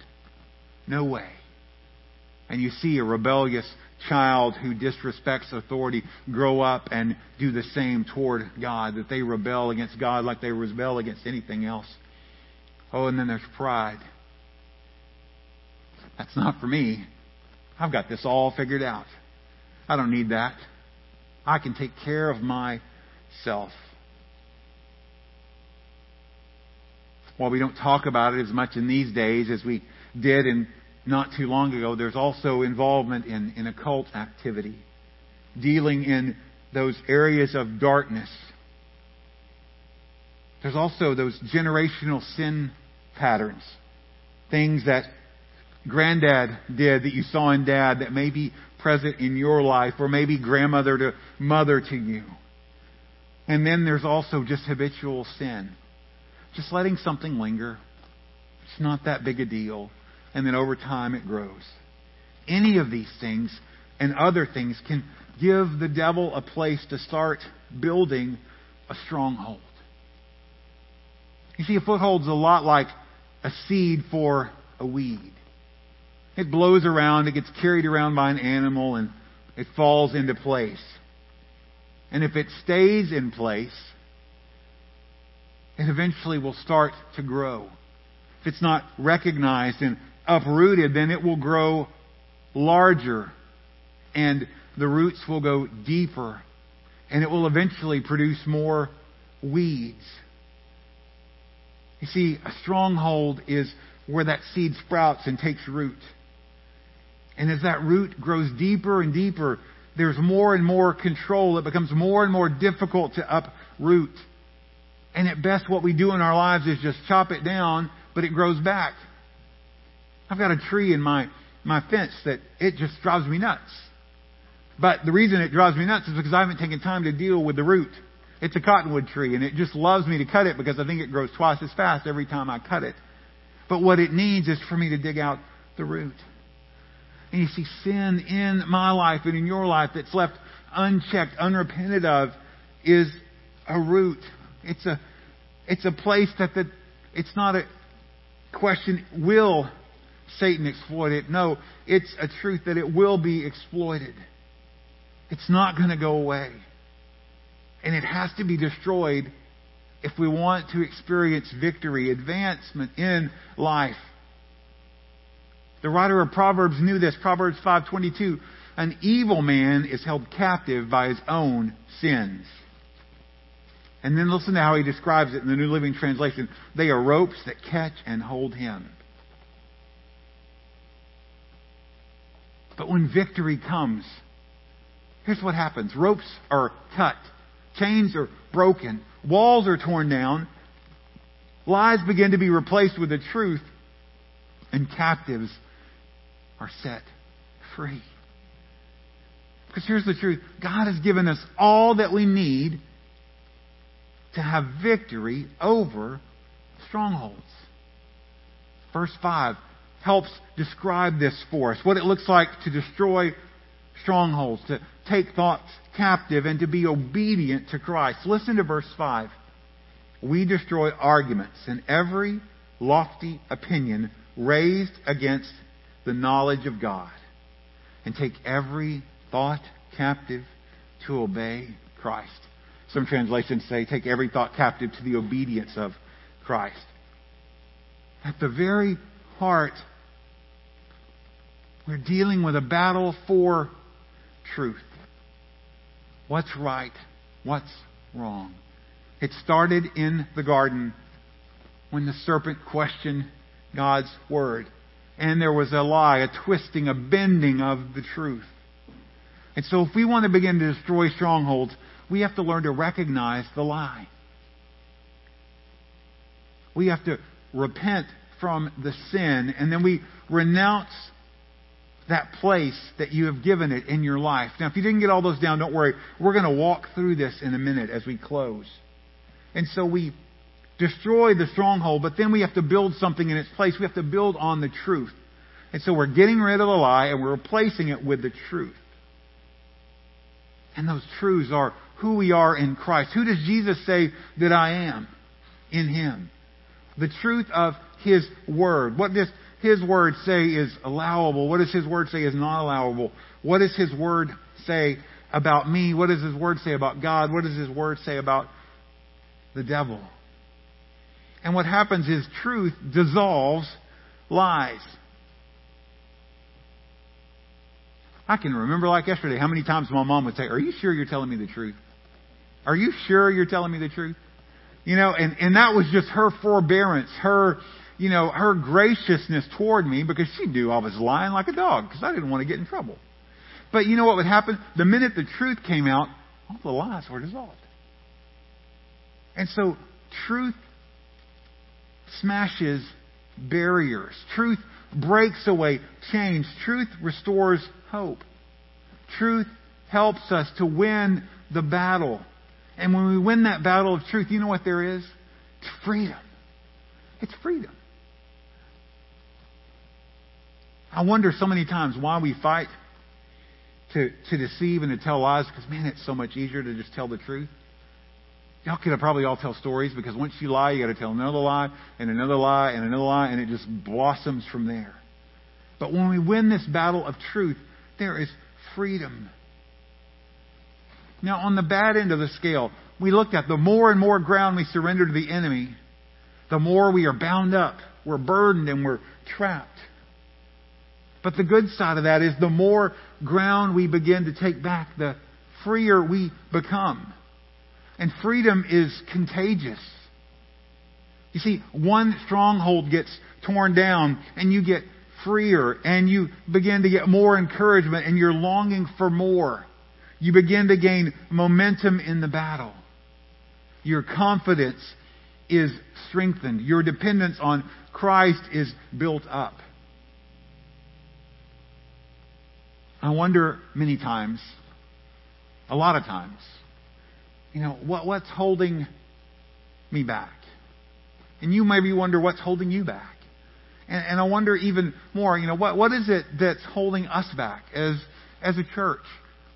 No way. And you see a rebellious child who disrespects authority grow up and do the same toward God, that they rebel against God like they rebel against anything else. Oh, and then there's pride. That's not for me. I've got this all figured out. I don't need that. I can take care of myself. While we don't talk about it as much in these days as we did in not too long ago, there's also involvement in, in occult activity, dealing in those areas of darkness. There's also those generational sin patterns, things that granddad did that you saw in dad that may be present in your life, or maybe grandmother to mother to you. And then there's also just habitual sin. Just letting something linger. It's not that big a deal. And then over time it grows. Any of these things and other things can give the devil a place to start building a stronghold. You see, a foothold's a lot like a seed for a weed. It blows around, it gets carried around by an animal, and it falls into place. And if it stays in place, it eventually will start to grow. If it's not recognized and uprooted, then it will grow larger and the roots will go deeper and it will eventually produce more weeds. You see, a stronghold is where that seed sprouts and takes root. And as that root grows deeper and deeper, there's more and more control. It becomes more and more difficult to uproot. And at best, what we do in our lives is just chop it down, but it grows back. I've got a tree in my, my fence that it just drives me nuts. But the reason it drives me nuts is because I haven't taken time to deal with the root. It's a cottonwood tree, and it just loves me to cut it because I think it grows twice as fast every time I cut it. But what it needs is for me to dig out the root. And you see, sin in my life and in your life that's left unchecked, unrepented of, is a root. It's a, it's a place that the, it's not a question, will Satan exploit it? No, it's a truth that it will be exploited. It's not going to go away. And it has to be destroyed if we want to experience victory, advancement in life. The writer of Proverbs knew this. Proverbs 5:22, an evil man is held captive by his own sins. And then listen to how he describes it in the New Living Translation. They are ropes that catch and hold him. But when victory comes, here's what happens. Ropes are cut. Chains are broken. Walls are torn down. Lies begin to be replaced with the truth. And captives are set free. Because here's the truth God has given us all that we need to have victory over strongholds. Verse 5 helps describe this for us what it looks like to destroy strongholds, to take thoughts captive, and to be obedient to Christ. Listen to verse 5. We destroy arguments and every lofty opinion raised against the knowledge of God and take every thought captive to obey Christ. Some translations say, take every thought captive to the obedience of Christ. At the very heart, we're dealing with a battle for truth. What's right? What's wrong? It started in the garden when the serpent questioned God's word. And there was a lie, a twisting, a bending of the truth. And so if we want to begin to destroy strongholds, we have to learn to recognize the lie. We have to repent from the sin, and then we renounce that place that you have given it in your life. Now, if you didn't get all those down, don't worry. We're going to walk through this in a minute as we close. And so we destroy the stronghold, but then we have to build something in its place. We have to build on the truth. And so we're getting rid of the lie and we're replacing it with the truth. And those truths are who we are in Christ. Who does Jesus say that I am in Him? The truth of His Word. What does His Word say is allowable? What does His Word say is not allowable? What does His Word say about me? What does His Word say about God? What does His Word say about the devil? And what happens is truth dissolves lies. I can remember like yesterday how many times my mom would say, Are you sure you're telling me the truth? Are you sure you're telling me the truth? You know, and, and that was just her forbearance, her, you know, her graciousness toward me because she knew I was lying like a dog because I didn't want to get in trouble. But you know what would happen? The minute the truth came out, all the lies were dissolved. And so truth smashes barriers. Truth breaks away chains. Truth restores hope. Truth helps us to win the battle. And when we win that battle of truth, you know what there is? It's freedom. It's freedom. I wonder so many times why we fight to, to deceive and to tell lies because, man, it's so much easier to just tell the truth. Y'all could probably all tell stories because once you lie, you got to tell another lie and another lie and another lie, and it just blossoms from there. But when we win this battle of truth, there is freedom. Now, on the bad end of the scale, we looked at the more and more ground we surrender to the enemy, the more we are bound up, we're burdened, and we're trapped. But the good side of that is the more ground we begin to take back, the freer we become. And freedom is contagious. You see, one stronghold gets torn down and you get freer and you begin to get more encouragement and you're longing for more. You begin to gain momentum in the battle. Your confidence is strengthened. Your dependence on Christ is built up. I wonder many times, a lot of times, you know, what, what's holding me back? And you maybe wonder what's holding you back. And, and I wonder even more, you know, what, what is it that's holding us back as, as a church?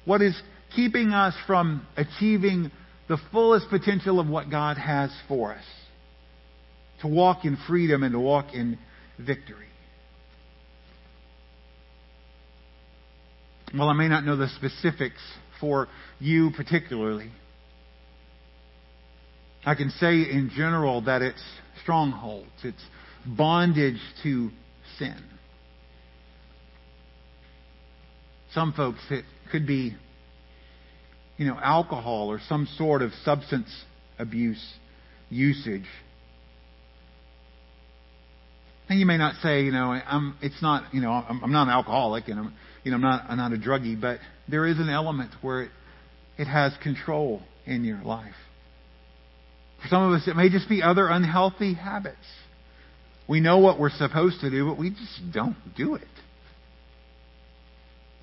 What is keeping us from achieving the fullest potential of what God has for us? To walk in freedom and to walk in victory. Well, I may not know the specifics for you particularly. I can say in general that it's strongholds, it's bondage to sin. Some folks, it could be, you know, alcohol or some sort of substance abuse usage. And you may not say, you know, I'm, it's not, you know, I'm, I'm not an alcoholic and I'm, you know, I'm not, I'm not a druggie, but there is an element where it, it has control in your life. For some of us, it may just be other unhealthy habits. We know what we're supposed to do, but we just don't do it.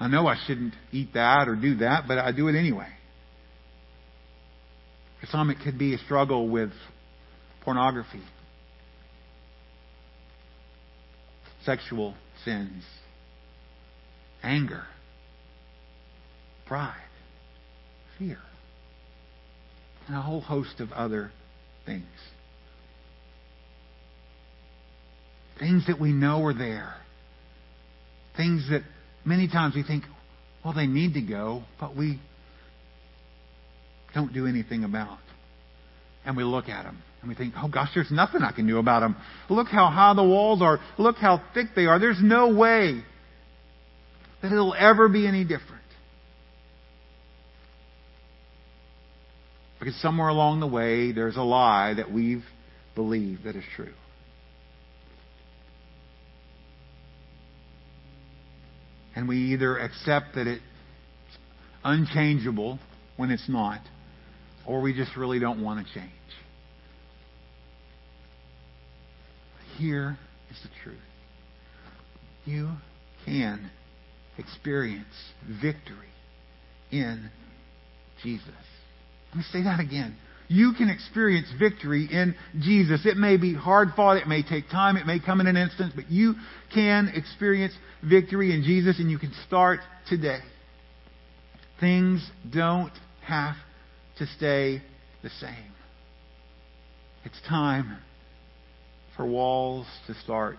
I know I shouldn't eat that or do that, but I do it anyway. For some, it could be a struggle with pornography, sexual sins, anger, pride, fear, and a whole host of other things. Things that we know are there. Things that many times we think, well, they need to go, but we don't do anything about. And we look at them and we think, oh gosh, there's nothing I can do about them. Look how high the walls are. Look how thick they are. There's no way that it'll ever be any different. Because somewhere along the way, there's a lie that we've believed that is true. And we either accept that it's unchangeable when it's not, or we just really don't want to change. Here is the truth. You can experience victory in Jesus. Let me say that again. You can experience victory in Jesus. It may be hard fought, it may take time, it may come in an instant, but you can experience victory in Jesus and you can start today. Things don't have to stay the same. It's time for walls to start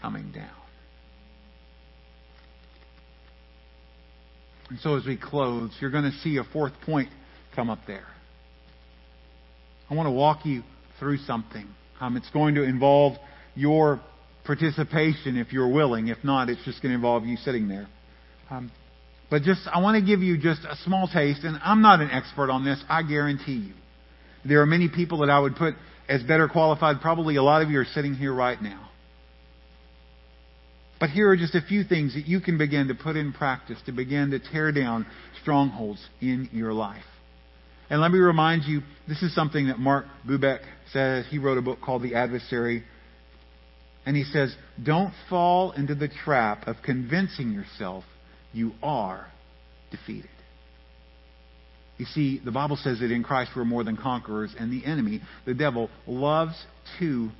coming down. And so as we close, you're going to see a fourth point come up there. I want to walk you through something. Um, it's going to involve your participation if you're willing. If not, it's just going to involve you sitting there. Um, but just, I want to give you just a small taste, and I'm not an expert on this, I guarantee you. There are many people that I would put as better qualified. Probably a lot of you are sitting here right now. But here are just a few things that you can begin to put in practice to begin to tear down strongholds in your life. And let me remind you, this is something that Mark Bubeck says. He wrote a book called The Adversary. And he says, don't fall into the trap of convincing yourself you are defeated. You see, the Bible says that in Christ we're more than conquerors, and the enemy, the devil, loves to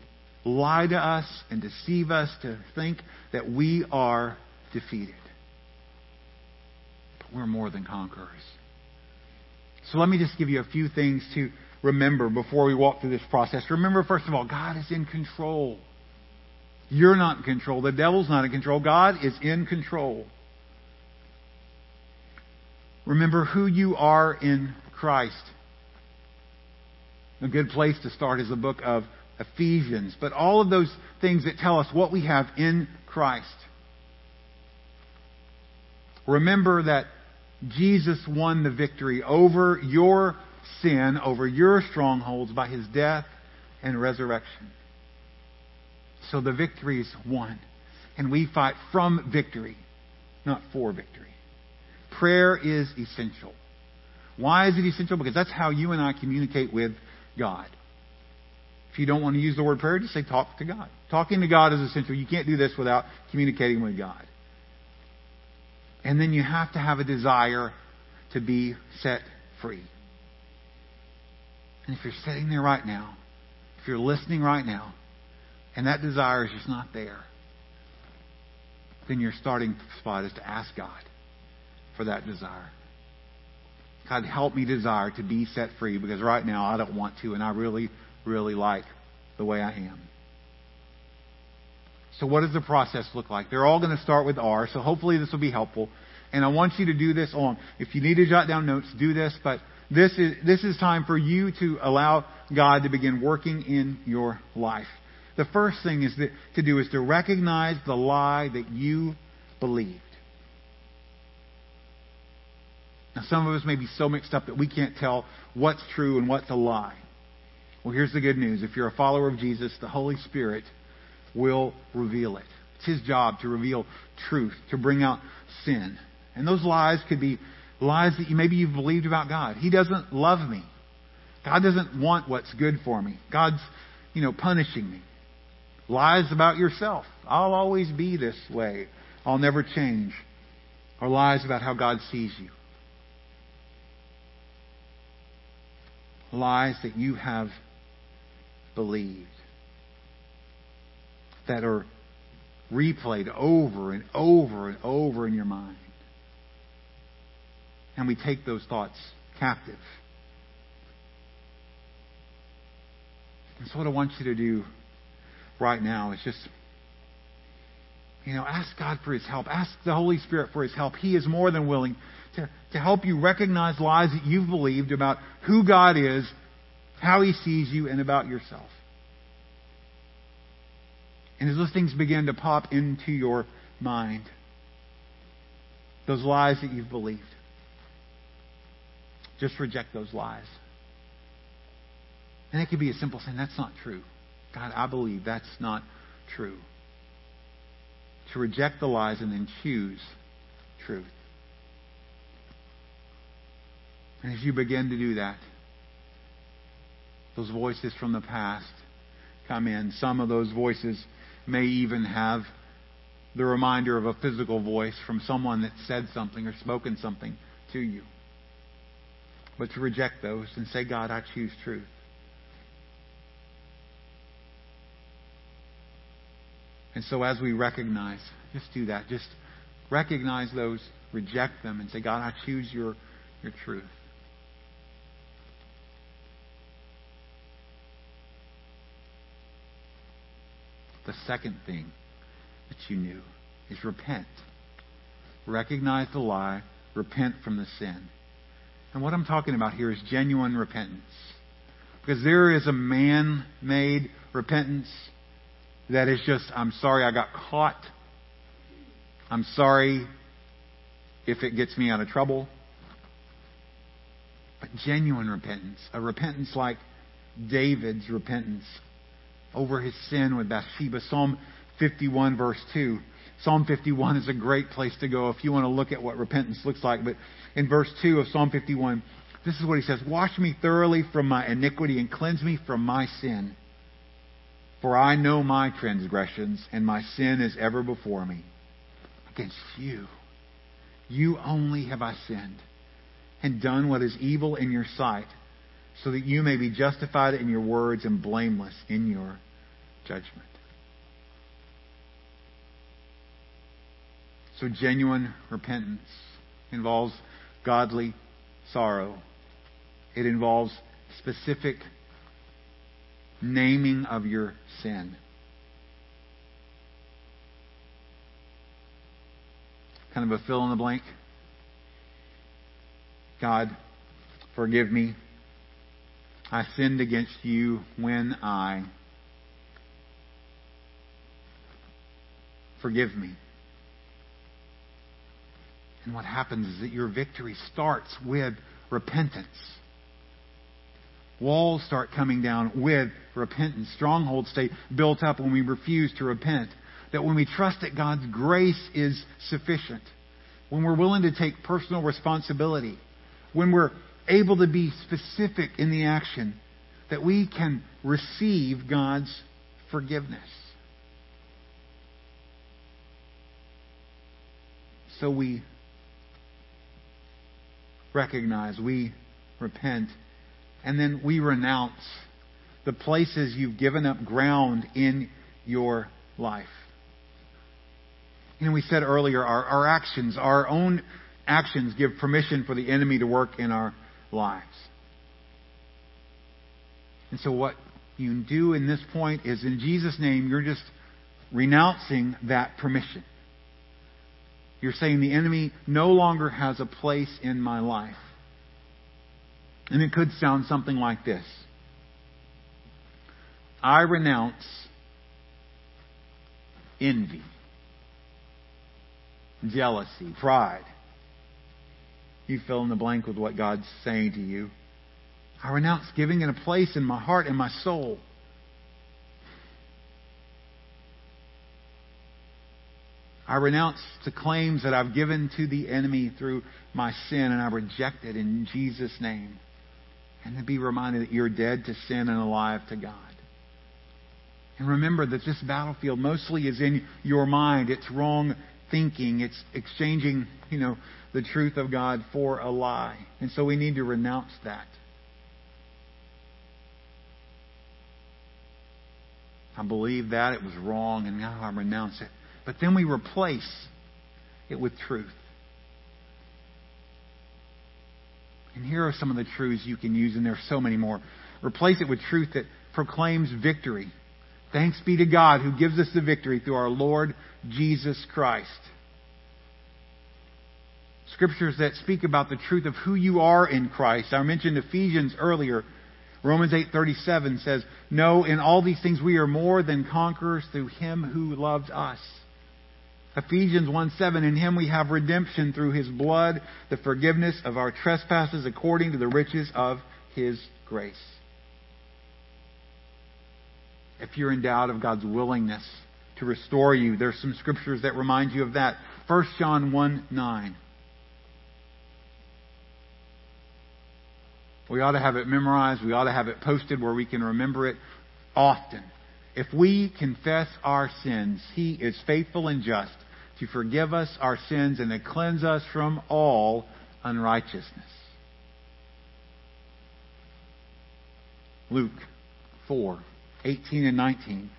lie to us and deceive us to think that we are defeated. But we're more than conquerors. So let me just give you a few things to remember before we walk through this process. Remember, first of all, God is in control. You're not in control. The devil's not in control. God is in control. Remember who you are in Christ. A good place to start is the book of Ephesians. But all of those things that tell us what we have in Christ. Remember that Jesus won the victory over your sin, over your strongholds by his death and resurrection. So the victory is won. And we fight from victory, not for victory. Prayer is essential. Why is it essential? Because that's how you and I communicate with God. If you don't want to use the word prayer, just say talk to God. Talking to God is essential. You can't do this without communicating with God. And then you have to have a desire to be set free. And if you're sitting there right now, if you're listening right now, and that desire is just not there, then your starting spot is to ask God for that desire. God, help me desire to be set free because right now I don't want to, and I really, really like the way I am. So, what does the process look like? They're all going to start with R, so hopefully this will be helpful. And I want you to do this on. If you need to jot down notes, do this, but this is, this is time for you to allow God to begin working in your life. The first thing is that, to do is to recognize the lie that you believed. Now, some of us may be so mixed up that we can't tell what's true and what's a lie. Well, here's the good news. If you're a follower of Jesus, the Holy Spirit will reveal it. It's His job to reveal truth, to bring out sin. And those lies could be lies that you, maybe you've believed about God. He doesn't love me. God doesn't want what's good for me. God's, you know, punishing me. Lies about yourself. I'll always be this way. I'll never change. Or lies about how God sees you. Lies that you have believed. That are replayed over and over and over in your mind. And we take those thoughts captive. And so, what I want you to do right now is just, you know, ask God for His help. Ask the Holy Spirit for His help. He is more than willing to, to help you recognize lies that you've believed about who God is, how He sees you, and about yourself. And as those things begin to pop into your mind, those lies that you've believed, just reject those lies. And it could be as simple as saying, That's not true. God, I believe that's not true. To reject the lies and then choose truth. And as you begin to do that, those voices from the past come in. Some of those voices may even have the reminder of a physical voice from someone that said something or spoken something to you. But to reject those and say, God, I choose truth. And so as we recognize, just do that. Just recognize those, reject them, and say, God, I choose your, your truth. The second thing that you knew is repent. Recognize the lie, repent from the sin. And what I'm talking about here is genuine repentance. Because there is a man made repentance that is just, I'm sorry I got caught. I'm sorry if it gets me out of trouble. But genuine repentance, a repentance like David's repentance over his sin with Bathsheba. Psalm 51, verse 2. Psalm 51 is a great place to go if you want to look at what repentance looks like. But in verse 2 of Psalm 51, this is what he says Wash me thoroughly from my iniquity and cleanse me from my sin. For I know my transgressions, and my sin is ever before me. Against you, you only have I sinned, and done what is evil in your sight, so that you may be justified in your words and blameless in your judgment. So, genuine repentance involves godly sorrow, it involves specific naming of your sin. Kind of a fill in the blank. God, forgive me. I sinned against you when I. Forgive me. And what happens is that your victory starts with repentance. Walls start coming down with repentance. Strongholds stay built up when we refuse to repent. That when we trust that God's grace is sufficient, when we're willing to take personal responsibility, when we're able to be specific in the action, that we can receive God's forgiveness. So we recognize, we repent, and then we renounce the places you've given up ground in your life. Know, we said earlier, our, our actions, our own actions give permission for the enemy to work in our lives. And so what you do in this point is in Jesus' name, you're just renouncing that permission. You're saying the enemy no longer has a place in my life. And it could sound something like this I renounce envy, jealousy, pride. You fill in the blank with what God's saying to you. I renounce giving it a place in my heart and my soul. I renounce the claims that I've given to the enemy through my sin, and I reject it in Jesus' name. And to be reminded that you're dead to sin and alive to God. And remember that this battlefield mostly is in your mind. It's wrong thinking. It's exchanging, you know, the truth of God for a lie. And so we need to renounce that. I believe that it was wrong and now I renounce it. But then we replace it with truth. And here are some of the truths you can use, and there are so many more. Replace it with truth that proclaims victory. Thanks be to God who gives us the victory through our Lord Jesus Christ. Scriptures that speak about the truth of who you are in Christ. I mentioned Ephesians earlier. Romans 8:37 says, "No, in all these things we are more than conquerors through him who loved us." Ephesians 1:7 In him we have redemption through his blood, the forgiveness of our trespasses according to the riches of his grace. If you're in doubt of God's willingness to restore you, there's some scriptures that remind you of that. 1 John 1 9. We ought to have it memorized. We ought to have it posted where we can remember it often. If we confess our sins, He is faithful and just to forgive us our sins and to cleanse us from all unrighteousness. Luke 4 18 and 19.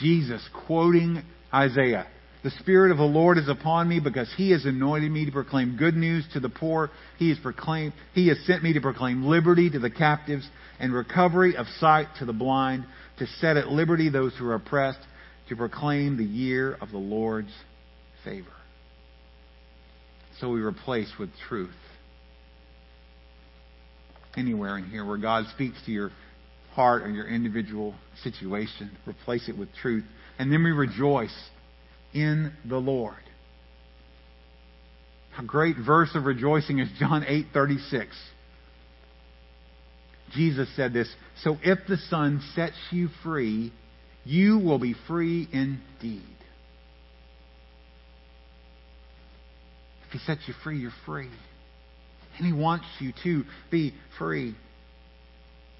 Jesus quoting Isaiah the Spirit of the Lord is upon me because He has anointed me to proclaim good news to the poor. He has proclaimed, He has sent me to proclaim liberty to the captives and recovery of sight to the blind, to set at liberty those who are oppressed, to proclaim the year of the Lord's favor. So we replace with truth. Anywhere in here where God speaks to your heart or your individual situation, replace it with truth. And then we rejoice in the Lord. A great verse of rejoicing is John 8:36. Jesus said this, "So if the Son sets you free, you will be free indeed." If he sets you free, you're free. And he wants you to be free.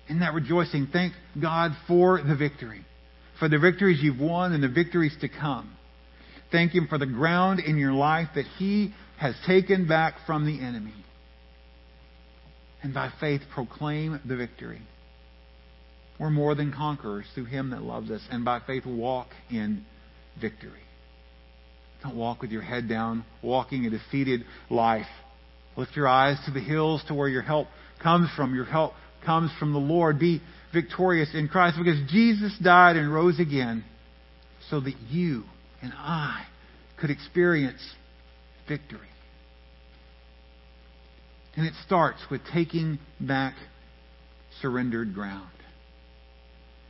In that rejoicing, thank God for the victory, for the victories you've won and the victories to come. Thank Him for the ground in your life that He has taken back from the enemy. And by faith, proclaim the victory. We're more than conquerors through Him that loves us. And by faith, walk in victory. Don't walk with your head down, walking a defeated life. Lift your eyes to the hills to where your help comes from. Your help comes from the Lord. Be victorious in Christ because Jesus died and rose again so that you and I could experience victory. And it starts with taking back surrendered ground.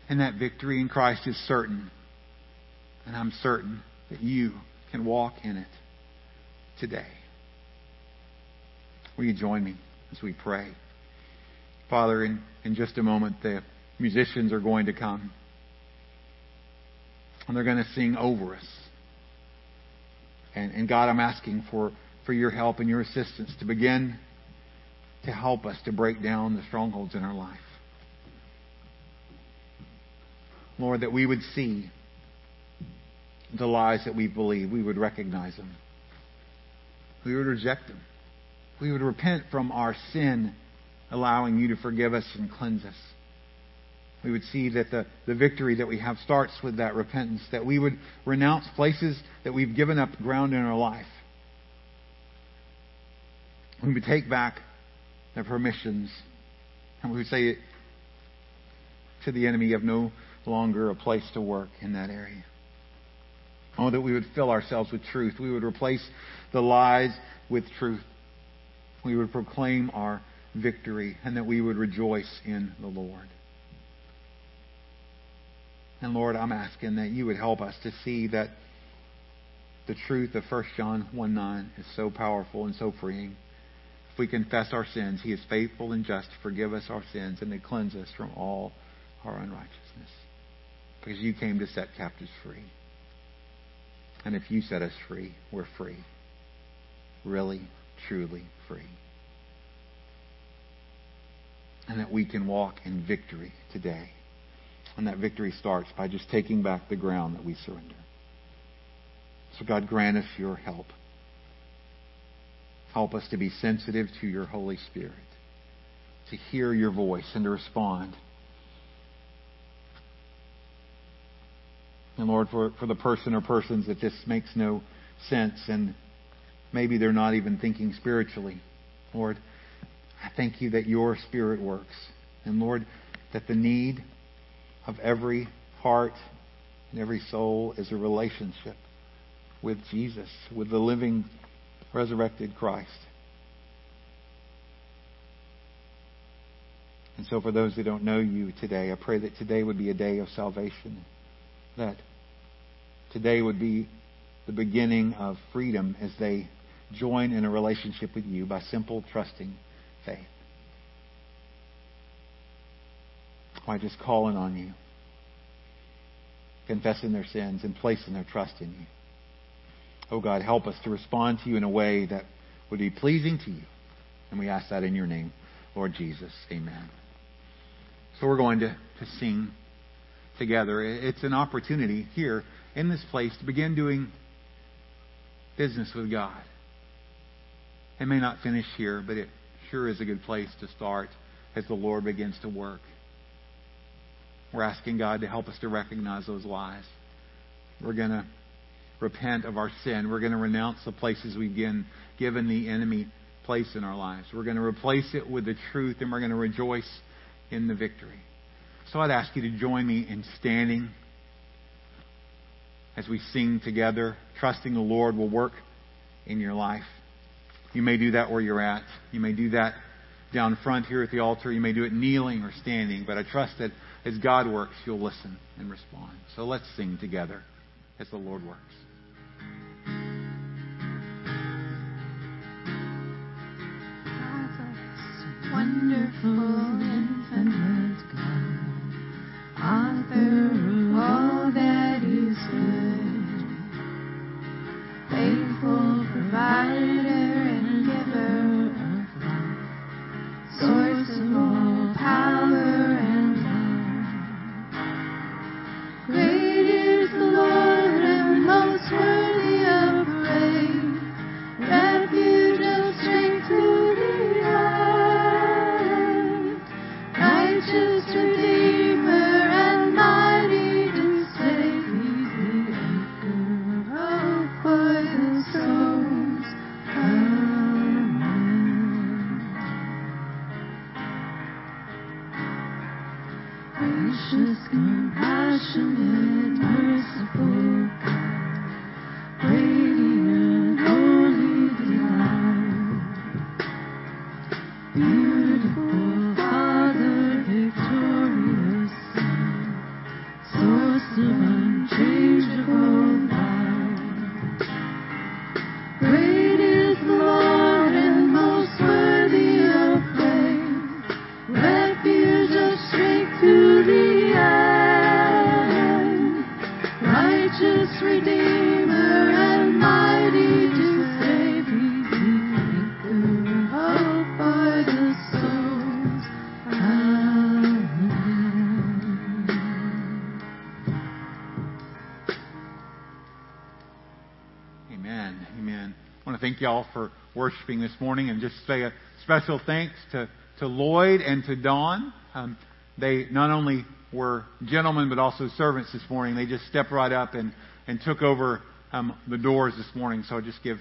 And that victory in Christ is certain. And I'm certain that you can walk in it today. Will you join me as we pray? Father, in, in just a moment, the musicians are going to come. And they're going to sing over us. And, and God, I'm asking for, for your help and your assistance to begin to help us to break down the strongholds in our life. Lord, that we would see the lies that we believe. We would recognize them. We would reject them. We would repent from our sin, allowing you to forgive us and cleanse us. We would see that the, the victory that we have starts with that repentance, that we would renounce places that we've given up ground in our life. We would take back the permissions, and we would say to the enemy, you have no longer a place to work in that area. Oh, that we would fill ourselves with truth. We would replace the lies with truth. We would proclaim our victory and that we would rejoice in the Lord. And Lord, I'm asking that you would help us to see that the truth of 1 John 1 9 is so powerful and so freeing. If we confess our sins, He is faithful and just to forgive us our sins and to cleanse us from all our unrighteousness. Because you came to set captives free. And if you set us free, we're free. Really, truly free. And that we can walk in victory today. And that victory starts by just taking back the ground that we surrender. So, God, grant us your help. Help us to be sensitive to your Holy Spirit, to hear your voice and to respond And Lord, for, for the person or persons that this makes no sense and maybe they're not even thinking spiritually, Lord, I thank you that your Spirit works. And Lord, that the need of every heart and every soul is a relationship with Jesus, with the living, resurrected Christ. And so, for those that don't know you today, I pray that today would be a day of salvation. That today would be the beginning of freedom as they join in a relationship with you by simple, trusting faith. By just calling on you, confessing their sins, and placing their trust in you. Oh God, help us to respond to you in a way that would be pleasing to you. And we ask that in your name, Lord Jesus. Amen. So we're going to, to sing together. It's an opportunity here in this place to begin doing business with God. It may not finish here, but it sure is a good place to start as the Lord begins to work. We're asking God to help us to recognize those lies. We're going to repent of our sin. We're going to renounce the places we've given, given the enemy place in our lives. We're going to replace it with the truth, and we're going to rejoice in the victory. So I'd ask you to join me in standing as we sing together, trusting the Lord will work in your life. You may do that where you're at. You may do that down front here at the altar. You may do it kneeling or standing, but I trust that as God works, you'll listen and respond. So let's sing together as the Lord works.
Wonderful, infinite God,
y'all for worshiping this morning and just say a special thanks to, to Lloyd and to Don. Um, they not only were gentlemen but also servants this morning. They just stepped right up and, and took over um, the doors this morning. So I just give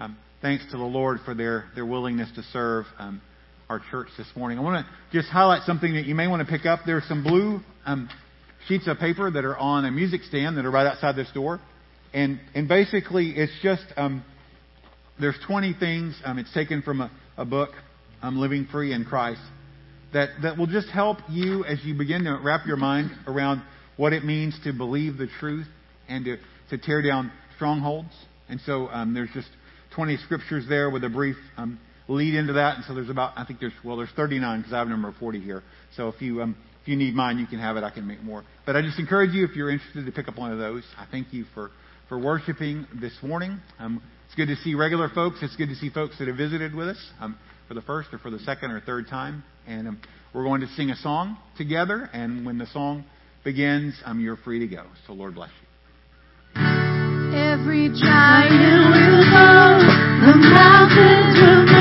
um, thanks to the Lord for their, their willingness to serve um, our church this morning. I want to just highlight something that you may want to pick up. There are some blue um, sheets of paper that are on a music stand that are right outside this door. And, and basically, it's just um, there's 20 things. Um, it's taken from a, a book, um, Living Free in Christ, that, that will just help you as you begin to wrap your mind around what it means to believe the truth and to, to tear down strongholds. And so um, there's just 20 scriptures there with a brief um, lead into that. And so there's about, I think there's, well, there's 39 because I have number 40 here. So if you, um, if you need mine, you can have it. I can make more. But I just encourage you, if you're interested, to pick up one of those. I thank you for, for worshiping this morning. Um, it's good to see regular folks. It's good to see folks that have visited with us um, for the first or for the second or third time. And um, we're going to sing a song together. And when the song begins, um, you're free to go. So Lord bless you.
Every giant will fall, the mountains will